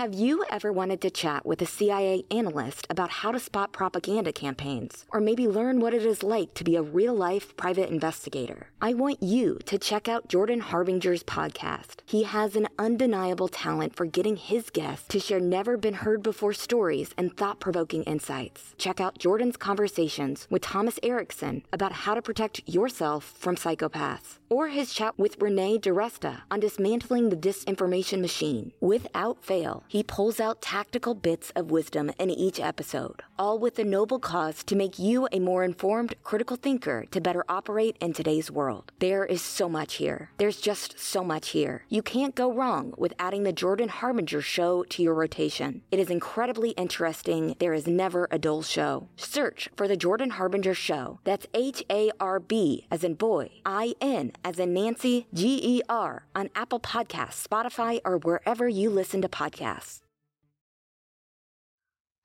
Have you ever wanted to chat with a CIA analyst about how to spot propaganda campaigns, or maybe learn what it is like to be a real life private investigator? I want you to check out Jordan Harbinger's podcast. He has an undeniable talent for getting his guests to share never been heard before stories and thought provoking insights. Check out Jordan's conversations with Thomas Erikson about how to protect yourself from psychopaths, or his chat with Renee DiResta on dismantling the disinformation machine. Without fail, he pulls out tactical bits of wisdom in each episode, all with the noble cause to make you a more informed, critical thinker to better operate in today's world. There is so much here. There's just so much here. You can't go wrong with adding the Jordan Harbinger show to your rotation. It is incredibly interesting. There is never a dull show. Search for the Jordan Harbinger show. That's H A R B as in boy, I N as in Nancy, G E R on Apple Podcasts, Spotify, or wherever you listen to podcasts.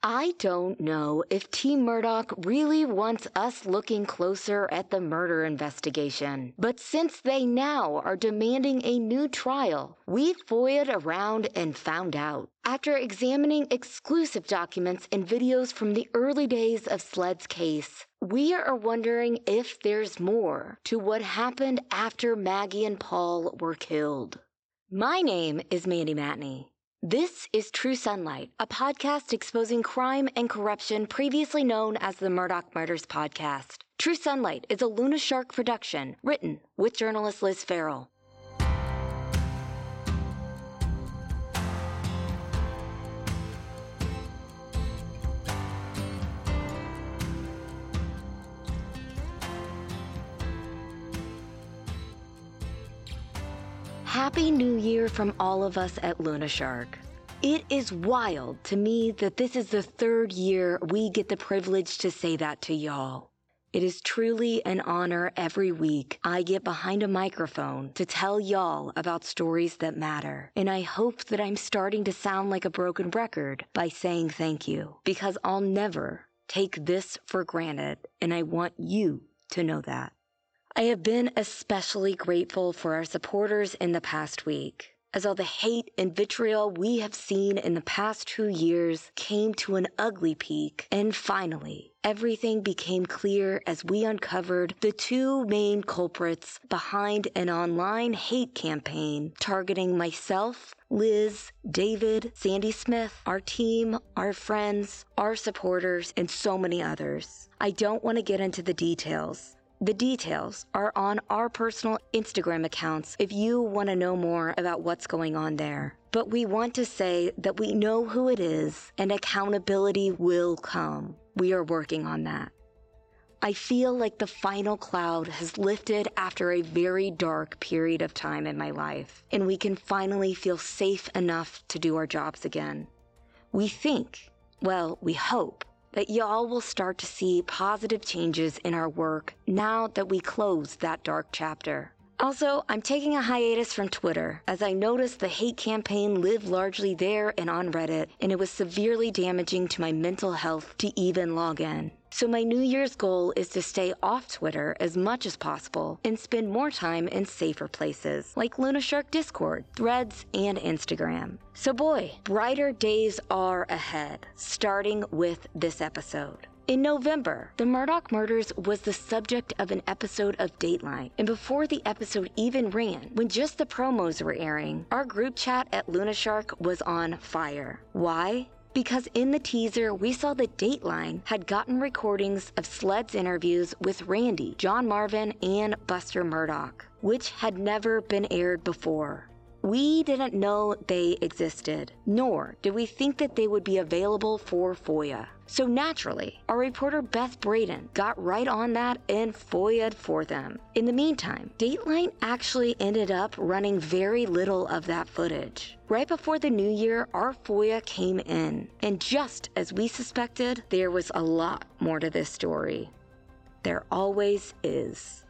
I don't know if Team Murdaugh really wants us looking closer at the murder investigation. But since they now are demanding a new trial, we've FOIA'd around and found out. After examining exclusive documents and videos from the early days of Sled's case, we are wondering if there's more to what happened after Maggie and Paul were killed. My name is Mandy Matney. This is True Sunlight, a podcast exposing crime and corruption previously known as the Murdaugh Murders Podcast. True Sunlight is a Luna Shark production, written with journalist Liz Farrell. Happy New Year from all of us at Luna Shark. It is wild to me that this is the third year we get the privilege to say that to y'all. It is truly an honor every week I get behind a microphone to tell y'all about stories that matter. And I hope that I'm starting to sound like a broken record by saying thank you, because I'll never take this for granted, and I want you to know that. I have been especially grateful for our supporters in the past week, as all the hate and vitriol we have seen in the past two years came to an ugly peak. And finally, everything became clear as we uncovered the two main culprits behind an online hate campaign targeting myself, Liz, David, Sandy Smith, our team, our friends, our supporters, and so many others. I don't want to get into the details. The details are on our personal Instagram accounts if you want to know more about what's going on there. But we want to say that we know who it is and accountability will come. We are working on that. I feel like the final cloud has lifted after a very dark period of time in my life, and we can finally feel safe enough to do our jobs again. We think, well, we hope that y'all will start to see positive changes in our work now that we close that dark chapter. Also, I'm taking a hiatus from Twitter as I noticed the hate campaign lived largely there and on Reddit, and it was severely damaging to my mental health to even log in. So, my New Year's goal is to stay off Twitter as much as possible and spend more time in safer places like Luna Shark Discord, Threads, and Instagram. So, boy, brighter days are ahead, starting with this episode. In November, the Murdaugh murders was the subject of an episode of Dateline. And before the episode even ran, when just the promos were airing, our group chat at Luna Shark was on fire. Why? because in the teaser, we saw that Dateline had gotten recordings of Sled's interviews with Randy, John Marvin, and Buster Murdaugh, which had never been aired before. We didn't know they existed, nor did we think that they would be available for FOIA. So naturally, our reporter Beth Braden got right on that and FOIA'd for them. In the meantime, Dateline actually ended up running very little of that footage. Right before the new year, our FOIA came in, and just as we suspected, there was a lot more to this story. There always is.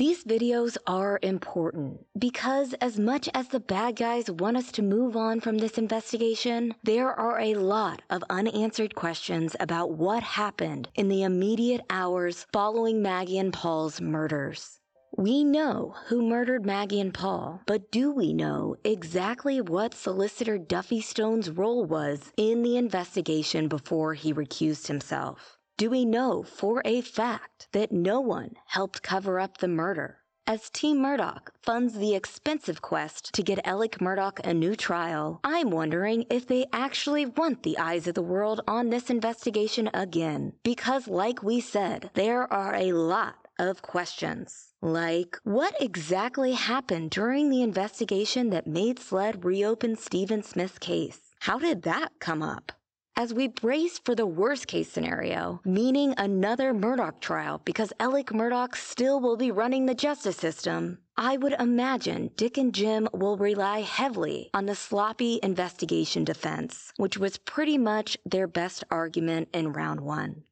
These videos are important because, as much as the bad guys want us to move on from this investigation, there are a lot of unanswered questions about what happened in the immediate hours following Maggie and Paul's murders. We know who murdered Maggie and Paul, but do we know exactly what Solicitor Duffy Stone's role was in the investigation before he recused himself? Do we know for a fact that no one helped cover up the murder? As Team Murdaugh funds the expensive quest to get Alec Murdaugh a new trial, I'm wondering if they actually want the eyes of the world on this investigation again. Because, like we said, there are a lot of questions. Like, what exactly happened during the investigation that made SLED reopen Stephen Smith's case? How did that come up? As we brace for the worst case scenario, meaning another Murdaugh trial because Alec Murdaugh still will be running the justice system, I would imagine Dick and Jim will rely heavily on the sloppy investigation defense, which was pretty much their best argument in round one.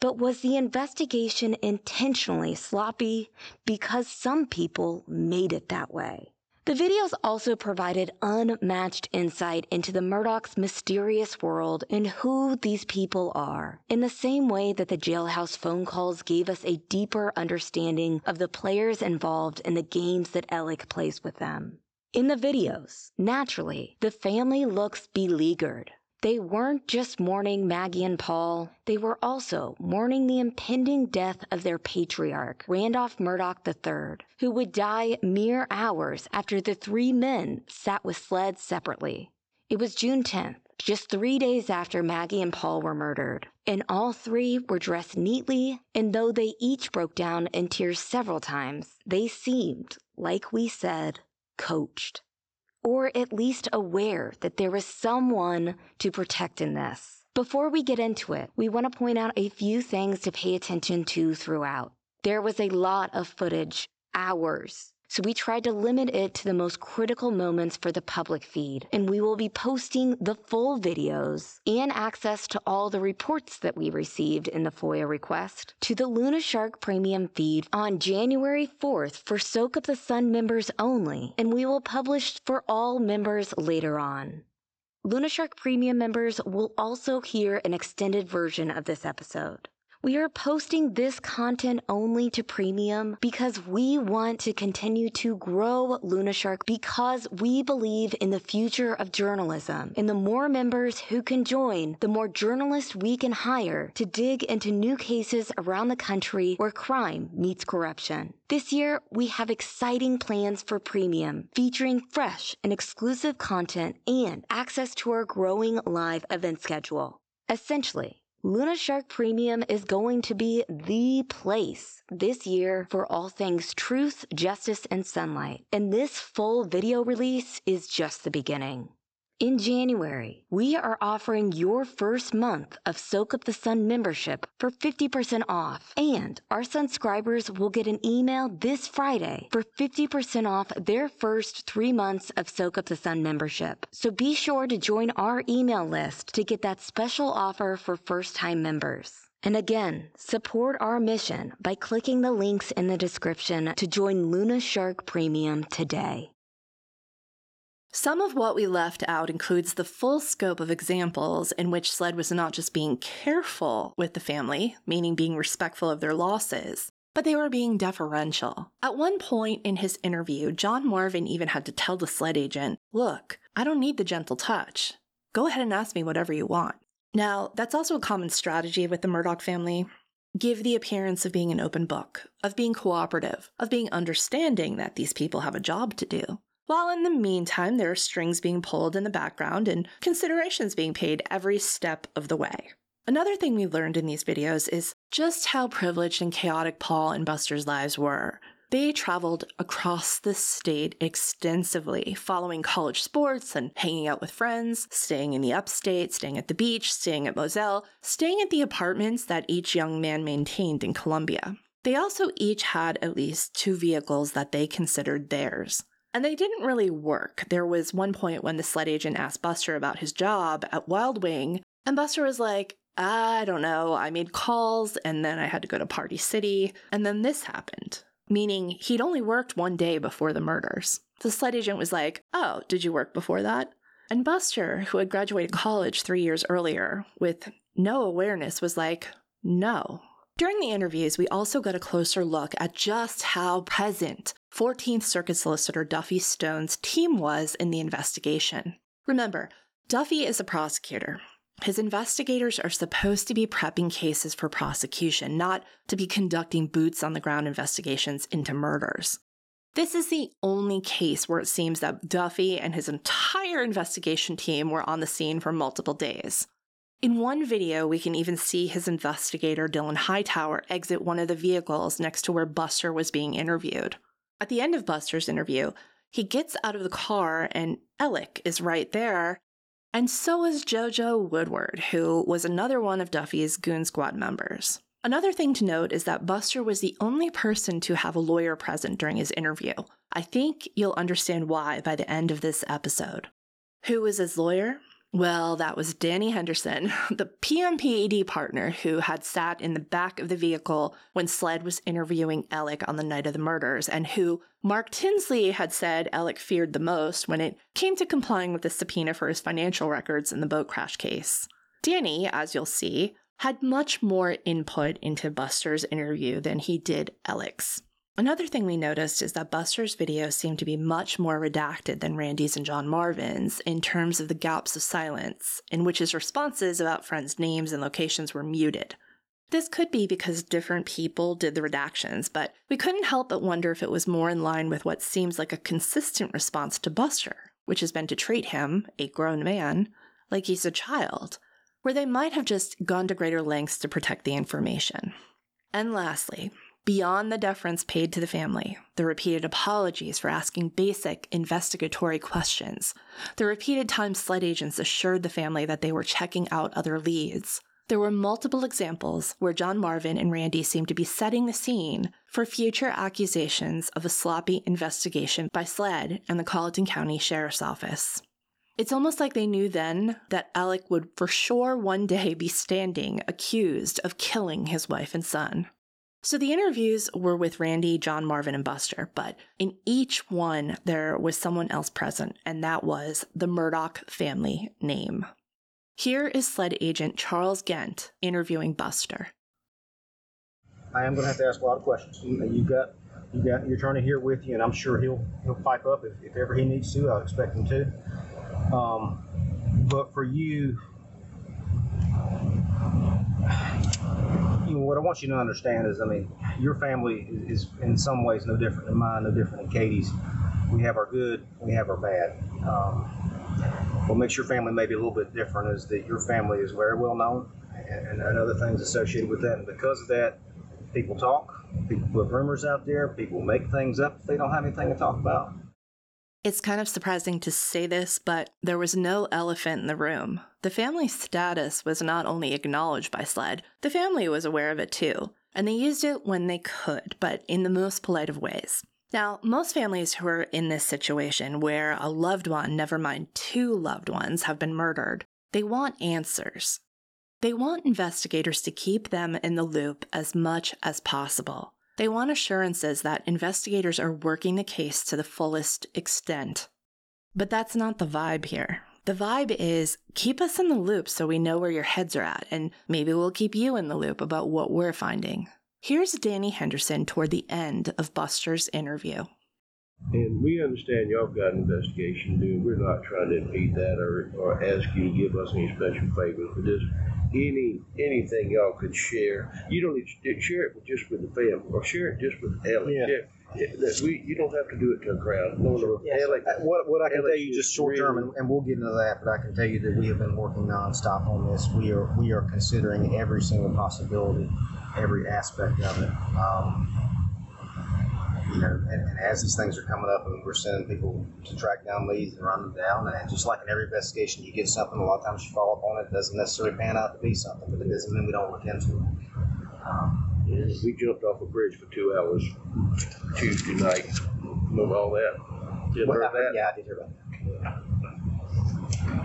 But was the investigation intentionally sloppy because some people made it that way? The videos also provided unmatched insight into the Murdaughs' mysterious world and who these people are, in the same way that the jailhouse phone calls gave us a deeper understanding of the players involved in the games that Alec plays with them. In the videos, naturally, the family looks beleaguered, they weren't just mourning Maggie and Paul, they were also mourning the impending death of their patriarch, Randolph Murdaugh III, who would die mere hours after the three men sat with sleds separately. It was June 10th, just three days after Maggie and Paul were murdered, and all three were dressed neatly, and though they each broke down in tears several times, they seemed, like we said, coached or at least aware that there is someone to protect in this. Before we get into it, we want to point out a few things to pay attention to throughout. There was a lot of footage, hours, so we tried to limit it to the most critical moments for the public feed. And we will be posting the full videos and access to all the reports that we received in the FOIA request to the Luna Shark Premium feed on January 4th for Soak Up the Sun members only. And we will publish for all members later on. Luna Shark Premium members will also hear an extended version of this episode. We are posting this content only to premium because we want to continue to grow LunaShark because we believe in the future of journalism. And the more members who can join, the more journalists we can hire to dig into new cases around the country where crime meets corruption. This year, we have exciting plans for premium featuring fresh and exclusive content and access to our growing live event schedule. Essentially, Luna Shark Premium is going to be the place this year for all things truth, justice, and sunlight. And this full video release is just the beginning. In January, we are offering your first month of Soak Up the Sun membership for 50% off. And our subscribers will get an email this Friday for 50% off their first three months of Soak Up the Sun membership. So be sure to join our email list to get that special offer for first time members. And again, support our mission by clicking the links in the description to join Luna Shark Premium today. Some of what we left out includes the full scope of examples in which Sled was not just being careful with the family, meaning being respectful of their losses, but they were being deferential. At one point in his interview, John Marvin even had to tell the Sled agent, Look, I don't need the gentle touch. Go ahead and ask me whatever you want. Now, that's also a common strategy with the Murdaugh family. Give the appearance of being an open book, of being cooperative, of being understanding that these people have a job to do. While in the meantime, there are strings being pulled in the background and considerations being paid every step of the way. Another thing we learned in these videos is just how privileged and chaotic Paul and Buster's lives were. They traveled across the state extensively, following college sports and hanging out with friends, staying in the upstate, staying at the beach, staying at Moselle, staying at the apartments that each young man maintained in Columbia. They also each had at least two vehicles that they considered theirs. And they didn't really work. There was one point when the sled agent asked Buster about his job at Wild Wing, and Buster was like, I don't know, I made calls and then I had to go to Party City, and then this happened. Meaning he'd only worked one day before the murders. The sled agent was like, Oh, did you work before that? And Buster, who had graduated college three years earlier with no awareness, was like, No. During the interviews, we also got a closer look at just how present 14th Circuit Solicitor Duffy Stone's team was in the investigation. Remember, Duffy is a prosecutor. His investigators are supposed to be prepping cases for prosecution, not to be conducting boots on the ground investigations into murders. This is the only case where it seems that Duffy and his entire investigation team were on the scene for multiple days. In one video, we can even see his investigator, Dylan Hightower, exit one of the vehicles next to where Buster was being interviewed. At the end of Buster's interview, he gets out of the car and Alec is right there, and so is Jojo Woodward, who was another one of Duffy's Goon Squad members. Another thing to note is that Buster was the only person to have a lawyer present during his interview. I think you'll understand why by the end of this episode. Who was his lawyer? Well, that was Danny Henderson, the PMPED partner who had sat in the back of the vehicle when Sled was interviewing Alec on the night of the murders, and who Mark Tinsley had said Alec feared the most when it came to complying with the subpoena for his financial records in the boat crash case. Danny, as you'll see, had much more input into Buster's interview than he did Alec's. Another thing we noticed is that Buster's videos seem to be much more redacted than Randy's and John Marvin's in terms of the gaps of silence, in which his responses about friends' names and locations were muted. This could be because different people did the redactions, but we couldn't help but wonder if it was more in line with what seems like a consistent response to Buster, which has been to treat him, a grown man, like he's a child, where they might have just gone to greater lengths to protect the information. And lastly, Beyond the deference paid to the family, the repeated apologies for asking basic investigatory questions, the repeated times sled agents assured the family that they were checking out other leads, there were multiple examples where John Marvin and Randy seemed to be setting the scene for future accusations of a sloppy investigation by SLED and the Colleton County Sheriff's Office. It's almost like they knew then that Alec would for sure one day be standing accused of killing his wife and son. So the interviews were with Randy, John Marvin, and Buster, but in each one there was someone else present, and that was the Murdaugh family name. Here is sled agent Charles Gent interviewing Buster. I am going to have to ask a lot of questions. You got you got your attorney here with you, and I'm sure he'll he'll pipe up if, if ever he needs to. I expect him to. Um, but for you, you know, what I want you to understand is, I mean, your family is, is, in some ways no different than mine, no different than Katie's. We have our good, we have our bad. Um, what makes your family maybe a little bit different is that your family is very well known and, and other things associated with that. And because of that, people talk, people put rumors out there, people make things up if they don't have anything to talk about. It's kind of surprising to say this, but there was no elephant in the room. The family status was not only acknowledged by SLED, the family was aware of it too, and they used it when they could, but in the most polite of ways. Now, most families who are in this situation where a loved one, never mind two loved ones, have been murdered, they want answers. They want investigators to keep them in the loop as much as possible. They want assurances that investigators are working the case to the fullest extent. But that's not the vibe here. The vibe is keep us in the loop so we know where your heads are at, and maybe we'll keep you in the loop about what we're finding. Here's Danny Henderson toward the end of Buster's interview. And we understand y'all got an investigation to. We're not trying to impede that or, or ask you to give us any special favors for this any anything y'all could share. You don't need to share it just with the family or share it just with Ellie. Yeah. Share, it- that we, you don't have to do it to a crowd. No, no, Yes. Alec- Uh, What, what I can Alex tell you just short term, and, and we'll get into that, but I can tell you that we have been working nonstop on this. We are we are considering every single possibility, every aspect of it. Um, you know, and, and as these things are coming up, and we're sending people to track down leads and run them down, and just like in every investigation, you get something. A lot of times you follow up on it, it doesn't necessarily pan out to be something, but it doesn't mean we don't look into it. Um, Yeah, we jumped off a bridge for two hours Tuesday night. Remember all that? Did Well, heard I that? Yeah, I did hear about that.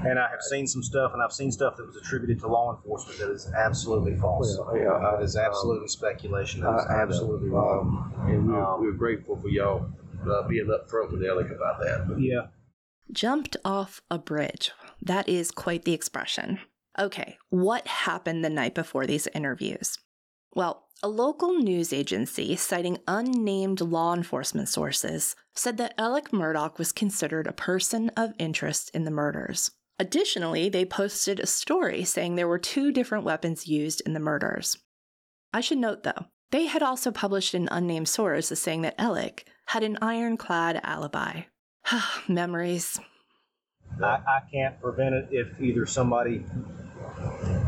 And I have seen some stuff, and I've seen stuff that was attributed to law enforcement that is absolutely false. Well, yeah, I- that is absolutely speculation. That is I- I absolutely wrong. And we're, Um, we're grateful for y'all uh, being upfront with Alec about that. But Yeah. Jumped off a bridge. That is quite the expression. Okay, what happened the night before these interviews? Well, a local news agency citing unnamed law enforcement sources said that Alec Murdaugh was considered a person of interest in the murders. Additionally, they posted a story saying there were two different weapons used in the murders. I should note, though, they had also published an unnamed source as saying that Alec had an ironclad alibi. Memories. I, I can't prevent it if either somebody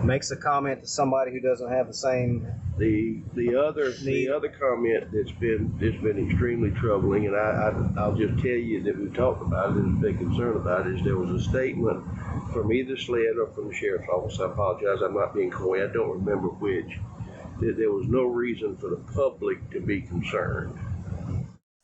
makes a comment to somebody who doesn't have the same. the the other the other comment that's been that's been extremely troubling, and I, I I'll just tell you that we've talked about it and been concerned about it, is there was a statement from either SLED or from the sheriff's office. I apologize, I'm not being coy. I don't remember which. That there was no reason for the public to be concerned.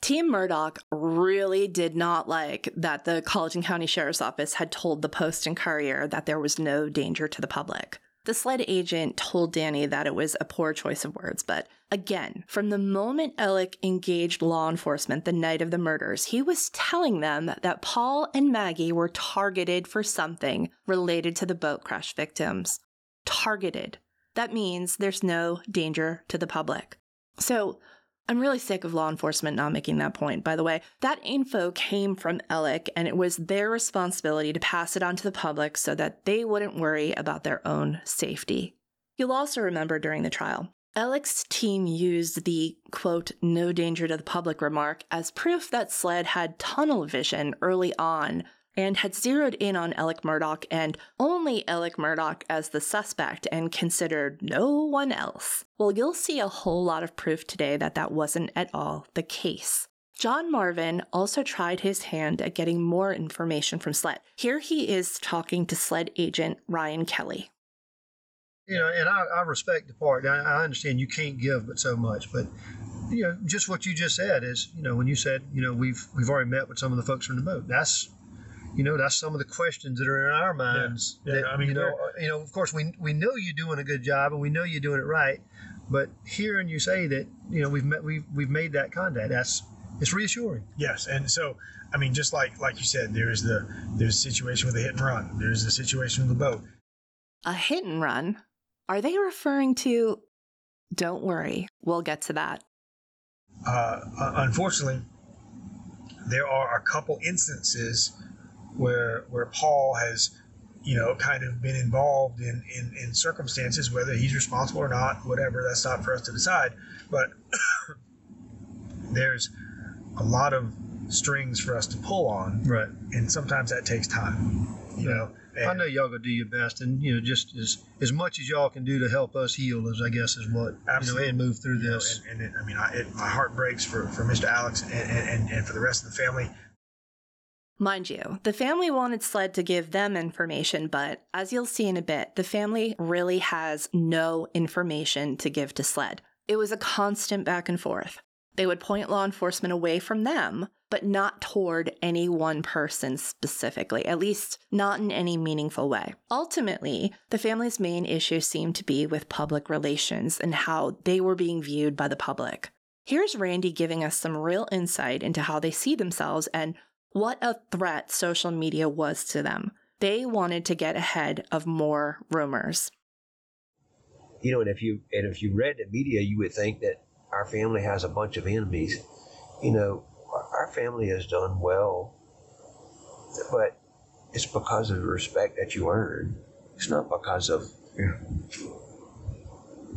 Team Murdaugh really did not like that the Colleton County Sheriff's Office had told the Post and Courier that there was no danger to the public. The SLED agent told Danny that it was a poor choice of words, but again, from the moment Alec engaged law enforcement the night of the murders, he was telling them that Paul and Maggie were targeted for something related to the boat crash victims. Targeted. That means there's no danger to the public. So, I'm really sick of law enforcement not making that point, by the way. That info came from Alec, and it was their responsibility to pass it on to the public so that they wouldn't worry about their own safety. You'll also remember during the trial, Alec's team used the quote, no danger to the public remark as proof that SLED had tunnel vision early on and had zeroed in on Alec Murdaugh and only Alec Murdaugh as the suspect and considered no one else. Well, you'll see a whole lot of proof today that that wasn't at all the case. John Marvin also tried his hand at getting more information from SLED. Here he is talking to SLED agent Ryan Kelly. you know, and I, I respect the part. I, I understand you can't give but so much, but you know, just what you just said is, you know, when you said, you know, we've we've already met with some of the folks from the boat. That's, you know, that's some of the questions that are in our minds. Yeah, that, I mean, you know, you know, of course, we we know you're doing a good job and we know you're doing it right, but hearing you say that, you know, we've met, we've we've made that contact. That's it's reassuring. Yes, and so I mean, just like like you said, there's the there's a situation with a hit and run. There's the situation with the boat. A hit and run? Are they referring to? Don't worry, we'll get to that. Uh, uh, unfortunately, there are a couple instances where where Paul has, you know, kind of been involved in in, in circumstances whether he's responsible or not, whatever. That's not for us to decide. But there's a lot of strings for us to pull on, Right. and sometimes that takes time. You know, I know y'all gonna do your best, and you know, just as as much as y'all can do to help us heal, as I guess is what Absolutely. you know, and move through you know, this. and, and it, I mean, I, it, my heart breaks for, for Mr. Alex and, and, and, and for the rest of the family. Mind you, the family wanted SLED to give them information, but as you'll see in a bit, the family really has no information to give to SLED. It was a constant back and forth. They would point law enforcement away from them, but not toward any one person specifically, at least not in any meaningful way. Ultimately, the family's main issue seemed to be with public relations and how they were being viewed by the public. Here's Randy giving us some real insight into how they see themselves and what a threat social media was to them. They wanted to get ahead of more rumors. you know, and if you and if you read the media, you would think that our family has a bunch of enemies. You know, our our family has done well, but it's because of the respect that you earn. It's not because of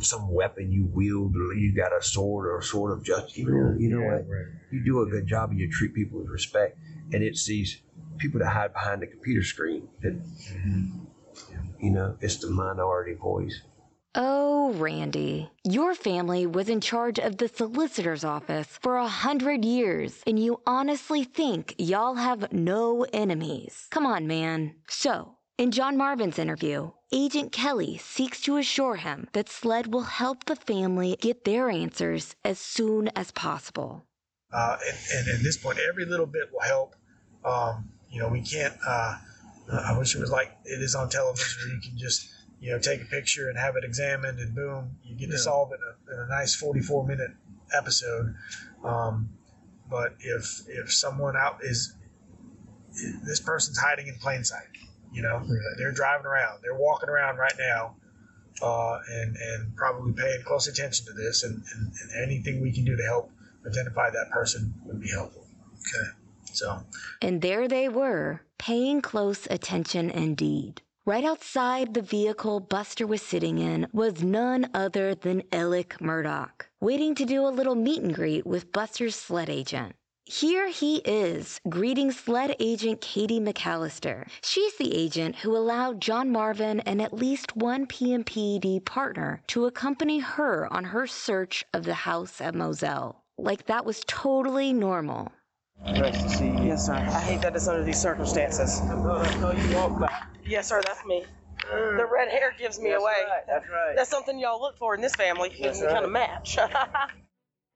some weapon you wield, or you got a sword or a sword of justice. You know, you know Yeah, what? right. You do a good job and you treat people with respect, and it's these people that hide behind the computer screen that, you know, it's the minority voice. Oh, Randy, your family was in charge of the solicitor's office for a hundred years, and you honestly think y'all have no enemies. Come on, man. So, in John Marvin's interview, Agent Kelly seeks to assure him that SLED will help the family get their answers as soon as possible. Uh, and, and at this point, every little bit will help. Um, you know, we can't. Uh, I wish it was like it is on television, where you can just you know take a picture and have it examined, and boom, you get to Yeah. solve it in a, in a nice forty-four minute episode. Um, but if if someone out is this person's hiding in plain sight, you know, they're driving around, they're walking around right now. Uh, and and probably paying close attention to this, and, and, and anything we can do to help identify that person would be helpful. Okay. So, And there they were, paying close attention indeed. Right outside the vehicle Buster was sitting in was none other than Alec Murdaugh, waiting to do a little meet and greet with Buster's sled agent. Here he is, greeting sled agent Katie McAllister. She's the agent who allowed John Marvin and at least one PMPED partner to accompany her on her search of the house at Moselle. Like that was totally normal. Nice to see you. Yes, sir. I hate that it's under these circumstances. No, that's you walk back. Yes, sir, that's me. The red hair gives me That's away. right, that's right. That's something y'all look for in this family. That's and we kind of match.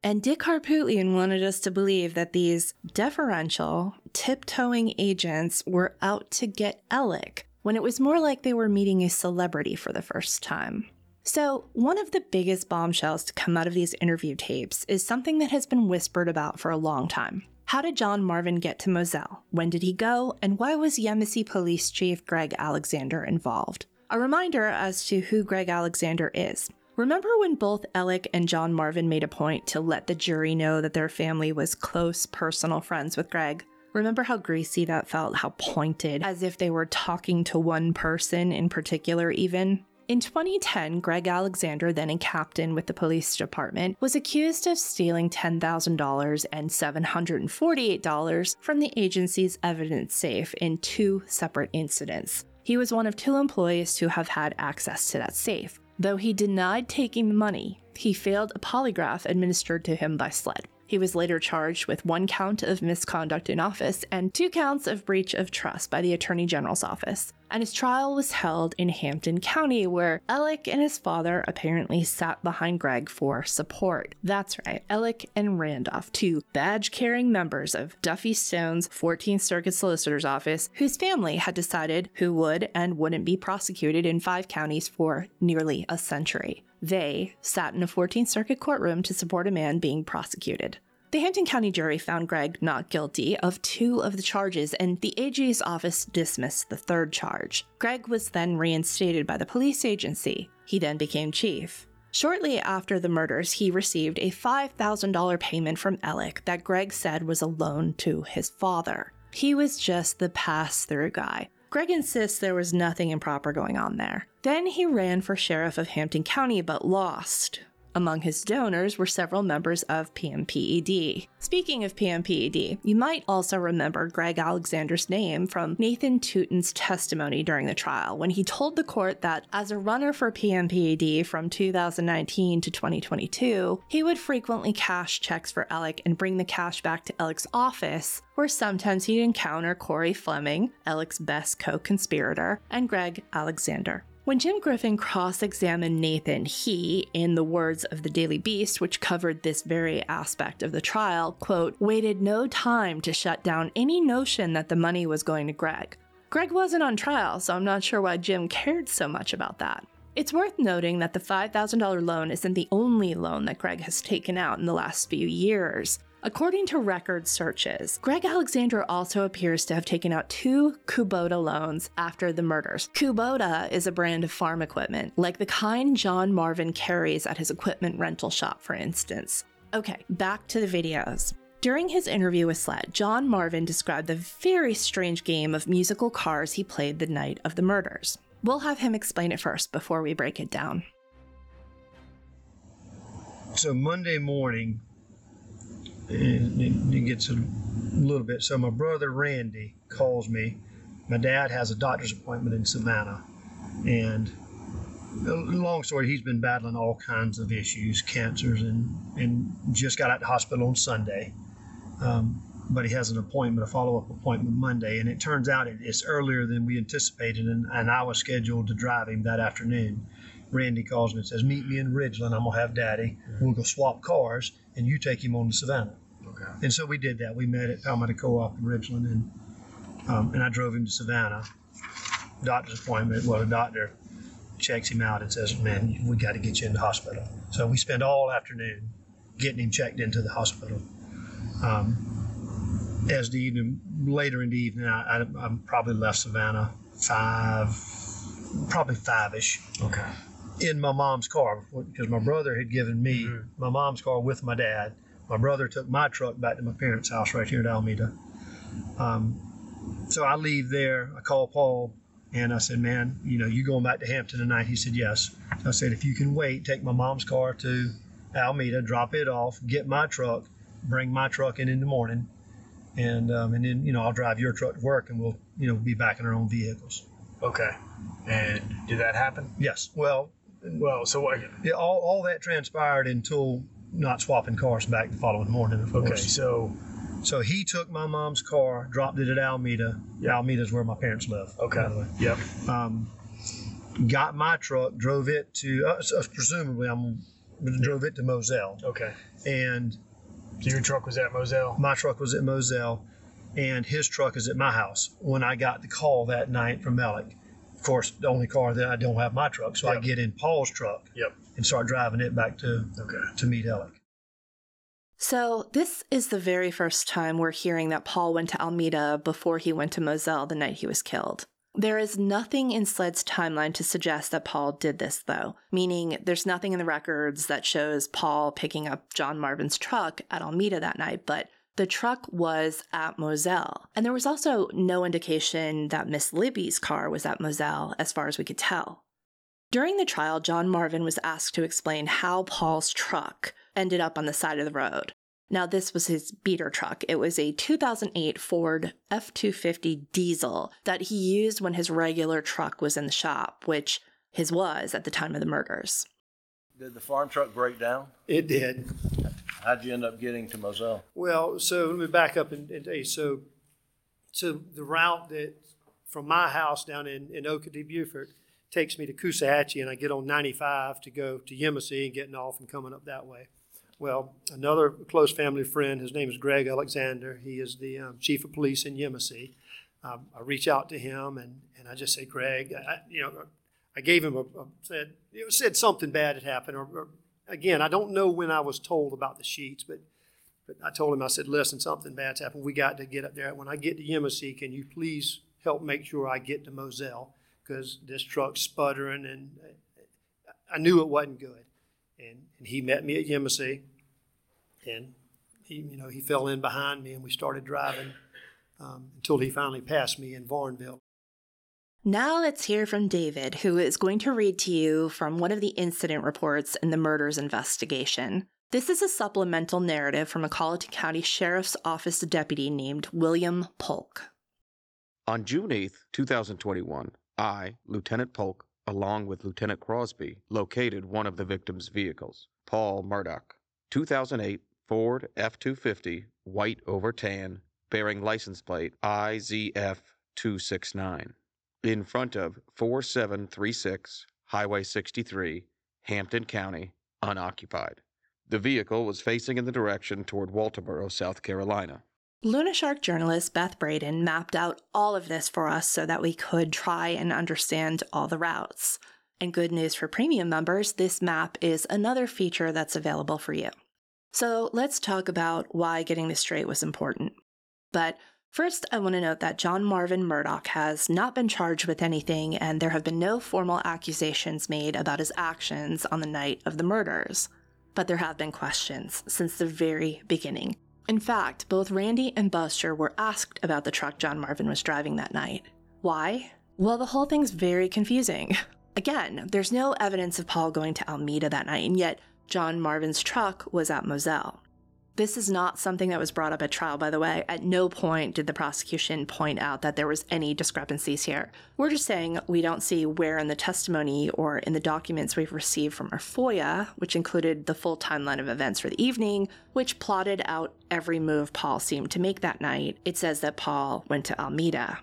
And Dick Harpootlian wanted us to believe that these deferential, tiptoeing agents were out to get Alec, when it was more like they were meeting a celebrity for the first time. So, one of the biggest bombshells to come out of these interview tapes is something that has been whispered about for a long time. How did John Marvin get to Moselle? When did he go? And why was Yemassee Police Chief Greg Alexander involved? A reminder as to who Greg Alexander is. Remember when both Alec and John Marvin made a point to let the jury know that their family was close personal friends with Greg? Remember how greasy that felt, how pointed, as if they were talking to one person in particular, even? In 2010, Greg Alexander, then a captain with the police department, was accused of stealing $10,000 and $748 from the agency's evidence safe in two separate incidents. He was one of two employees to have had access to that safe. Though he denied taking the money, he failed a polygraph administered to him by SLED. He was later charged with one count of misconduct in office and two counts of breach of trust by the Attorney General's office. And his trial was held in Hampton County, where Alec and his father apparently sat behind Greg for support. That's right, Alec and Randolph, two badge carrying members of Duffy Stone's 14th Circuit Solicitor's Office, whose family had decided who would and wouldn't be prosecuted in five counties for nearly a century. They sat in a 14th Circuit courtroom to support a man being prosecuted. The Hampton County jury found Greg not guilty of two of the charges, and the AG's office dismissed the third charge. Greg was then reinstated by the police agency. He then became chief. Shortly after the murders, he received a $5,000 payment from Alec that Greg said was a loan to his father. He was just the pass through guy. Greg insists there was nothing improper going on there. Then he ran for sheriff of Hampton County but lost. Among his donors were several members of PMPED. Speaking of PMPED, you might also remember Greg Alexander's name from Nathan Tuten's testimony during the trial when he told the court that as a runner for PMPED from 2019 to 2022, he would frequently cash checks for Alec and bring the cash back to Alec's office, where sometimes he'd encounter Corey Fleming, Alec's best co conspirator, and Greg Alexander. When Jim Griffin cross examined Nathan, he, in the words of the Daily Beast, which covered this very aspect of the trial, quote, waited no time to shut down any notion that the money was going to Greg. Greg wasn't on trial, so I'm not sure why Jim cared so much about that. It's worth noting that the $5,000 loan isn't the only loan that Greg has taken out in the last few years. According to record searches, Greg Alexander also appears to have taken out two Kubota loans after the murders. Kubota is a brand of farm equipment, like the kind John Marvin carries at his equipment rental shop, for instance. Okay, back to the videos. During his interview with Sled, John Marvin described the very strange game of musical cars he played the night of the murders. We'll have him explain it first before we break it down. so Monday morning, it, it gets a little bit. So my brother Randy calls me. My dad has a doctor's appointment in Savannah, and uh, long story, he's been battling all kinds of issues, cancers, and and just got out of the hospital on Sunday. Um, but he has an appointment, a follow up appointment Monday, and it turns out it's earlier than we anticipated, and, and I was scheduled to drive him that afternoon. Randy calls me and says, "Meet me in Ridgeland. I'm gonna have Daddy. We'll go swap cars, and you take him on to Savannah." Okay. And so we did that. We met at Palmetto Co-op in Ridgeland, and um, and I drove him to Savannah. Doctor's appointment. Well, the doctor checks him out and says, "Man, we got to get you in the hospital." So we spent all afternoon getting him checked into the hospital. Um, as the evening later in the evening, I, I, I probably left Savannah five, probably five ish. Okay. In my mom's car because my brother had given me Mhm. my mom's car with my dad. My brother took my truck back to my parents' house right here in Almeda. Um, so I leave there. I call Paul and I said, "Man, you know, you going back to Hampton tonight?" He said, "Yes." I said, "If you can wait, take my mom's car to Almeda, drop it off, get my truck, bring my truck in in the morning, and um, and then you know I'll drive your truck to work, and we'll you know be back in our own vehicles." Okay. And did that happen? Yes. Well, Well, so what? yeah, all all that transpired until not swapping cars back the following morning. Of Okay. So So he took my mom's car, dropped it at Almeda. Yeah. Almeda's where my parents live. okay. by the way. Yep. Um, got my truck, drove it to, uh, so presumably, I'm drove it to Moselle, Okay. and So your truck was at Moselle. my truck was at Moselle, and his truck is at my house. When I got the call that night from Alec, of course, the only car that I don't have my truck, so I get in Paul's truck Yep. and start driving it back to Okay. to meet Alec. So, this is the very first time we're hearing that Paul went to Almeda before he went to Moselle the night he was killed. There is nothing in Sled's timeline to suggest that Paul did this, though, meaning there's nothing in the records that shows Paul picking up John Marvin's truck at Almeda that night, but the truck was at Moselle. And there was also no indication that Miss Libby's car was at Moselle, as far as we could tell. During the trial, John Marvin was asked to explain how Paul's truck ended up on the side of the road. Now, this was his beater truck. It was a 2008 Ford F 250 diesel that he used when his regular truck was in the shop, which his was at the time of the murders. Did the farm truck break down? It did. How'd you end up getting to Moselle? Well, so let me back up and, and. So, so the route that from my house down in, in Okatee, Beaufort, takes me to Coosawhatchee, and I get on 95 to go to Yemassee and getting off and coming up that way. Well, another close family friend, his name is Greg Alexander. He is the um, chief of police in Yemassee. Um, I reach out to him and, and I just say, Greg, I, you know, I gave him a, a said you know, said something bad had happened. Or, or again, I don't know when I was told about the sheets, but but I told him, I said, listen, something bad's happened. We got to get up there. When I get to Yemassee, can you please help make sure I get to Moselle? Because this truck's sputtering and uh, I knew it wasn't good. And, and he met me at Yemassee and he, you know, he fell in behind me and we started driving um, until he finally passed me in Varnville. Now let's hear from David, who is going to read to you from one of the incident reports in the murders investigation. This is a supplemental narrative from a Colleton County Sheriff's Office deputy named William Polk. On June 8, 2021, I, Lieutenant Polk, along with Lieutenant Crosby, located one of the victim's vehicles, Paul Murdaugh, 2008 Ford F 250, white over tan, bearing license plate IZF 269, in front of 4736 Highway 63, Hampton County, unoccupied. The vehicle was facing in the direction toward Walterboro, South Carolina. Luna Shark journalist Beth Braden mapped out all of this for us so that we could try and understand all the routes. And good news for premium members, this map is another feature that's available for you. So let's talk about why getting this straight was important. But first, I want to note that John Marvin Murdaugh has not been charged with anything, and there have been no formal accusations made about his actions on the night of the murders. But there have been questions since the very beginning. In fact, both Randy and Buster were asked about the truck John Marvin was driving that night. Why? Well, the whole thing's very confusing. Again, there's no evidence of Paul going to Almeda that night, and yet John Marvin's truck was at Moselle. This is not something that was brought up at trial, by the way. At no point did the prosecution point out that there was any discrepancies here. We're just saying we don't see where in the testimony or in the documents we've received from our FOIA, which included the full timeline of events for the evening, which plotted out every move Paul seemed to make that night, it says that Paul went to Almeda.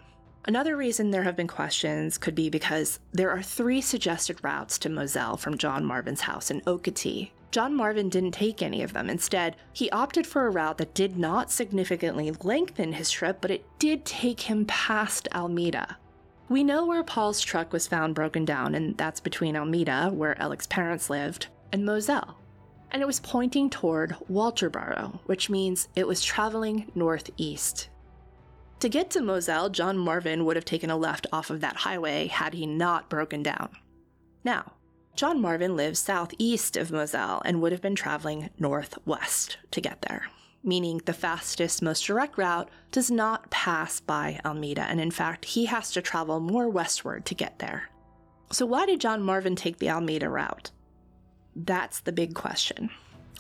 Another reason there have been questions could be because there are three suggested routes to Moselle from John Marvin's house in Okatee. John Marvin didn't take any of them. Instead, he opted for a route that did not significantly lengthen his trip, but it did take him past Almeda. We know where Paul's truck was found broken down, and that's between Almeda, where Alec's parents lived, and Moselle. And it was pointing toward Walterboro, which means it was traveling northeast. To get to Moselle, John Marvin would have taken a left off of that highway had he not broken down. Now, John Marvin lives southeast of Moselle and would have been traveling northwest to get there, meaning the fastest, most direct route does not pass by Almeda, and in fact, he has to travel more westward to get there. So, why did John Marvin take the Almeda route? That's the big question.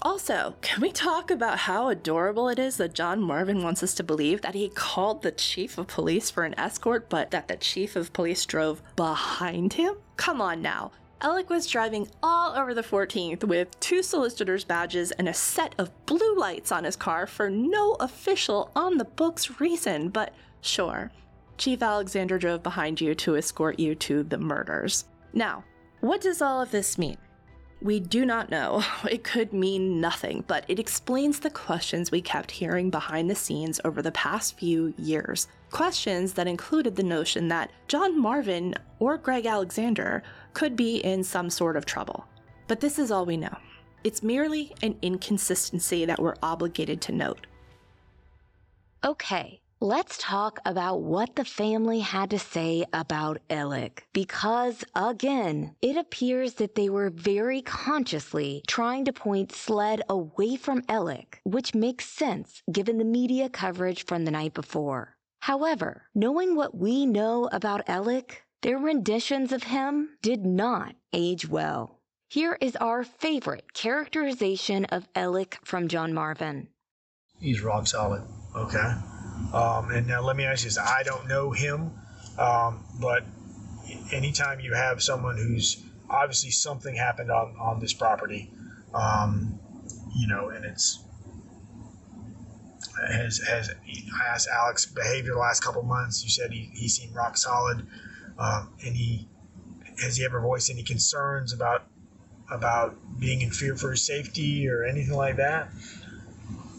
Also, can we talk about how adorable it is that John Marvin wants us to believe that he called the chief of police for an escort, but that the chief of police drove behind him? Come on now. Alec was driving all over the 14th with two solicitor's badges and a set of blue lights on his car for no official on the books reason, but sure, Chief Alexander drove behind you to escort you to the murders. Now, what does all of this mean? We do not know. It could mean nothing, but it explains the questions we kept hearing behind the scenes over the past few years. Questions that included the notion that John Marvin or Greg Alexander could be in some sort of trouble. But this is all we know. It's merely an inconsistency that we're obligated to note. Okay, Let's talk about what the family had to say about Alec. Because, again, it appears that they were very consciously trying to point SLED away from Alec, which makes sense given the media coverage from the night before. However, knowing what we know about Alec, their renditions of him did not age well. Here is our favorite characterization of Alec from John Marvin. He's rock solid. Okay. Um, and now let me ask you this: I don't know him, um, but anytime you have someone who's obviously something happened on on this property, um, you know, and it's has has I asked Alex behavior the last couple months. You said he, he seemed rock solid. Um, and he has he ever voiced any concerns about about being in fear for his safety or anything like that?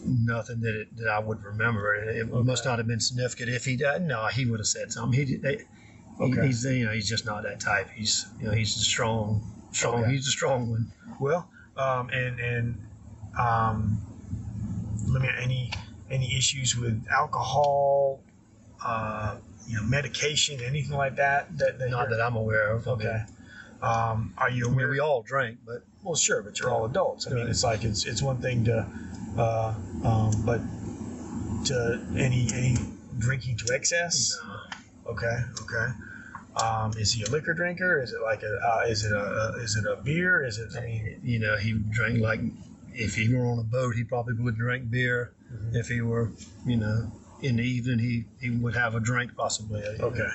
Nothing that it, that I would remember. It, it okay. must not have been significant. If he did, no, he would have said something. He, they, okay. he's you know he's just not that type. He's you know he's a strong, strong. Okay. He's a strong one. Well, um, and and um, let me any any issues with alcohol, uh, you know, medication, anything like that? That, that not that I'm aware of. Okay. Um, are you aware? I mean, we all drink, but well, sure, but you're all adults. I mean, it's like it's it's one thing to uh, um, but to any any drinking to excess. Okay, okay. Um, is he a liquor drinker? Is it like a uh, is it a, a, is it a beer? Is it? I mean, you know, he drank like if he were on a boat, he probably would drink beer. Mm-hmm. If he were, you know, in the evening, he, he would have a drink possibly. Okay.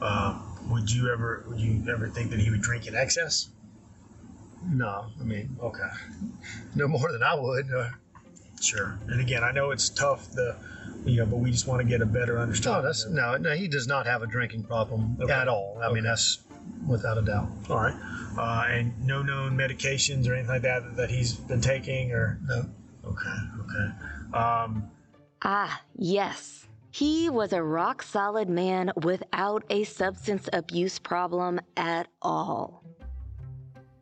Um, would you ever would you ever think that he would drink in excess? No, I mean, okay, no more than I would. Uh, Sure. And again, I know it's tough, the you know, but we just want to get a better understanding. No, that's no, no. He does not have a drinking problem okay. at all. I okay. mean, that's without a doubt. All right. Uh, and no known medications or anything like that that he's been taking, or no. Okay. Okay. Um, ah, yes. He was a rock solid man without a substance abuse problem at all.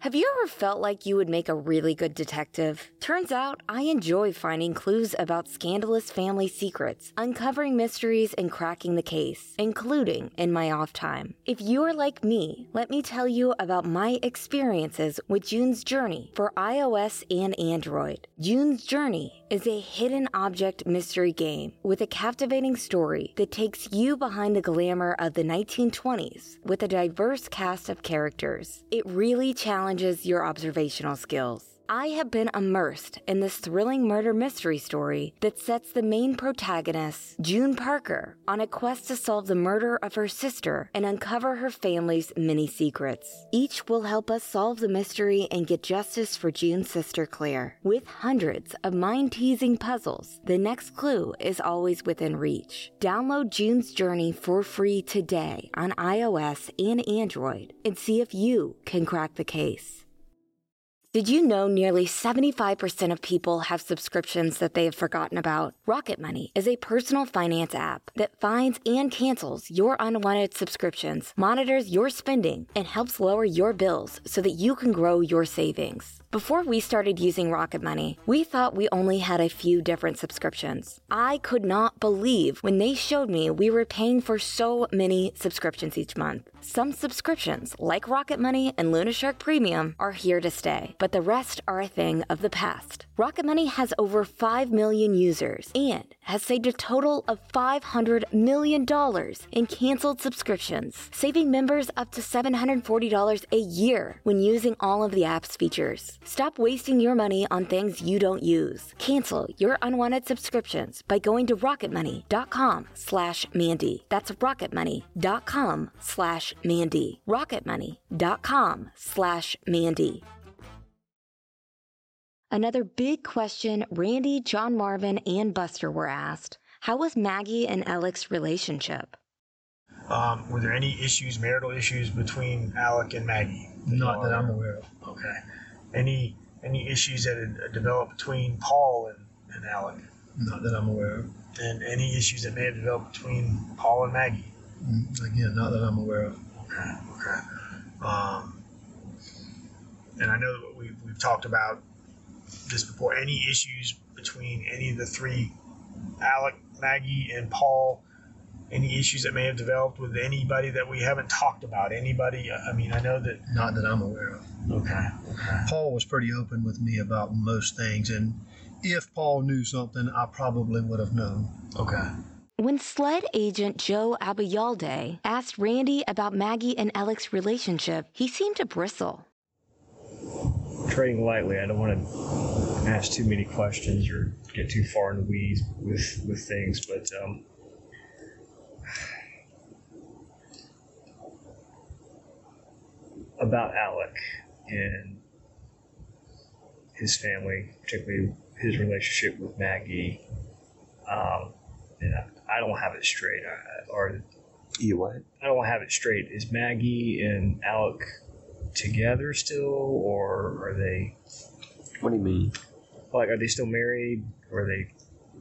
Have you ever felt like you would make a really good detective? Turns out I enjoy finding clues about scandalous family secrets, uncovering mysteries, and cracking the case, including in my off time. If you are like me, let me tell you about my experiences with June's Journey for iOS and Android. June's Journey is a hidden object mystery game with a captivating story that takes you behind the glamour of the 1920s with a diverse cast of characters. It really challenges your observational skills. I have been immersed in this thrilling murder mystery story that sets the main protagonist, June Parker, on a quest to solve the murder of her sister and uncover her family's many secrets. Each will help us solve the mystery and get justice for June's sister Claire. With hundreds of mind teasing puzzles, the next clue is always within reach. Download June's Journey for free today on iOS and Android and see if you can crack the case. Did you know nearly 75% of people have subscriptions that they have forgotten about? Rocket Money is a personal finance app that finds and cancels your unwanted subscriptions, monitors your spending, and helps lower your bills so that you can grow your savings. Before we started using Rocket Money, we thought we only had a few different subscriptions. I could not believe when they showed me we were paying for so many subscriptions each month. Some subscriptions, like Rocket Money and Luna Shark Premium, are here to stay, but the rest are a thing of the past. Rocket Money has over 5 million users and has saved a total of $500 million in canceled subscriptions, saving members up to $740 a year when using all of the app's features. Stop wasting your money on things you don't use. Cancel your unwanted subscriptions by going to rocketmoney.com slash Mandy. That's rocketmoney.com slash Mandy. rocketmoney.com slash Mandy. Another big question Randy, John Marvin, and Buster were asked How was Maggie and Alec's relationship? Um, were there any issues, marital issues between Alec and Maggie? Not that I'm aware of. Okay. Any any issues that had developed between Paul and, and Alec? Not that I'm aware of. And any issues that may have developed between Paul and Maggie? Mm, Again, not that I'm aware of. Okay. Okay. Um, and I know that we've, we've talked about this before. Any issues between any of the three, Alec, Maggie, and Paul? Any issues that may have developed with anybody that we haven't talked about? Anybody? I mean, I know that. Not that I'm aware of. Okay. Okay. Paul was pretty open with me about most things, and if Paul knew something, I probably would have known. Okay. When SLED agent Joe Abayalde asked Randy about Maggie and Alec's relationship, he seemed to bristle. Trading lightly, I don't want to ask too many questions or get too far in the weeds with with things, but um, about Alec and his family, particularly his relationship with Maggie. Um, and I, I don't have it straight. I, or You what? I don't have it straight. Is Maggie and Alec together still, or are they? What do you mean? Like, are they still married? Or are they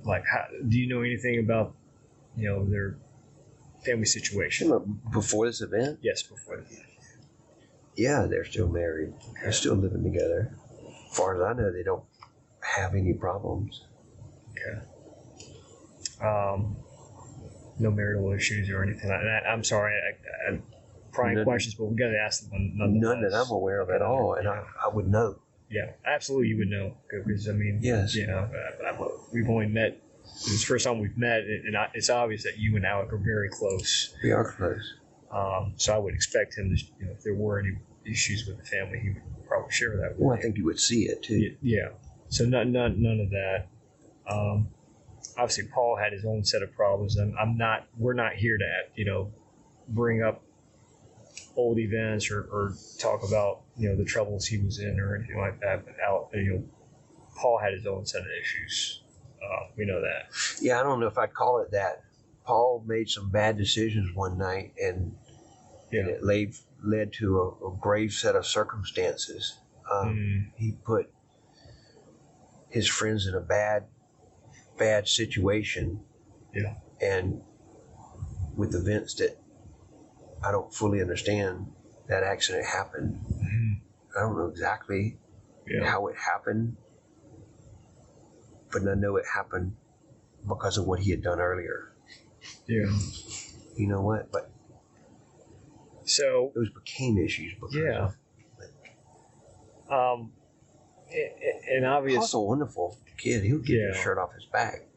like? How, do you know anything about you know their family situation? Before this event? Yes, before. The, event. Yeah, they're still married. They're still living together. As far as I know, they don't have any problems. Okay. Um, no marital issues or anything like that. I'm sorry, I, I, prying None- questions, but we got to ask them. None that I'm aware of at all, and I, I would know. Yeah, absolutely, you would know because I mean, Yes. you know, I, I, we've only met. It's the first time we've met, and it's obvious that you and Alec are very close. We are close. Um, so I would expect him to, you know, if there were any issues with the family, he would probably share that with Well, I think you would see it too. Yeah. So none, none, none of that. Um, obviously, Paul had his own set of problems. I'm, I'm not. We're not here to, you know, bring up old events or, or talk about you know the troubles he was in or anything like that. But Al, you know, Paul had his own set of issues. Uh, we know that. Yeah, I don't know if I'd call it that. Paul made some bad decisions one night, and, and it led, led to a, a grave set of circumstances. Um, He put his friends in a bad, bad situation. Yeah. And with events that I don't fully understand, that accident happened. I don't know exactly Yeah. how it happened, but I know it happened because of what he had done earlier. Yeah. You know what? But So those became issues. Because yeah. Um, a- a- and obvious. Paul's a wonderful kid. He'll get your Yeah. shirt off his back.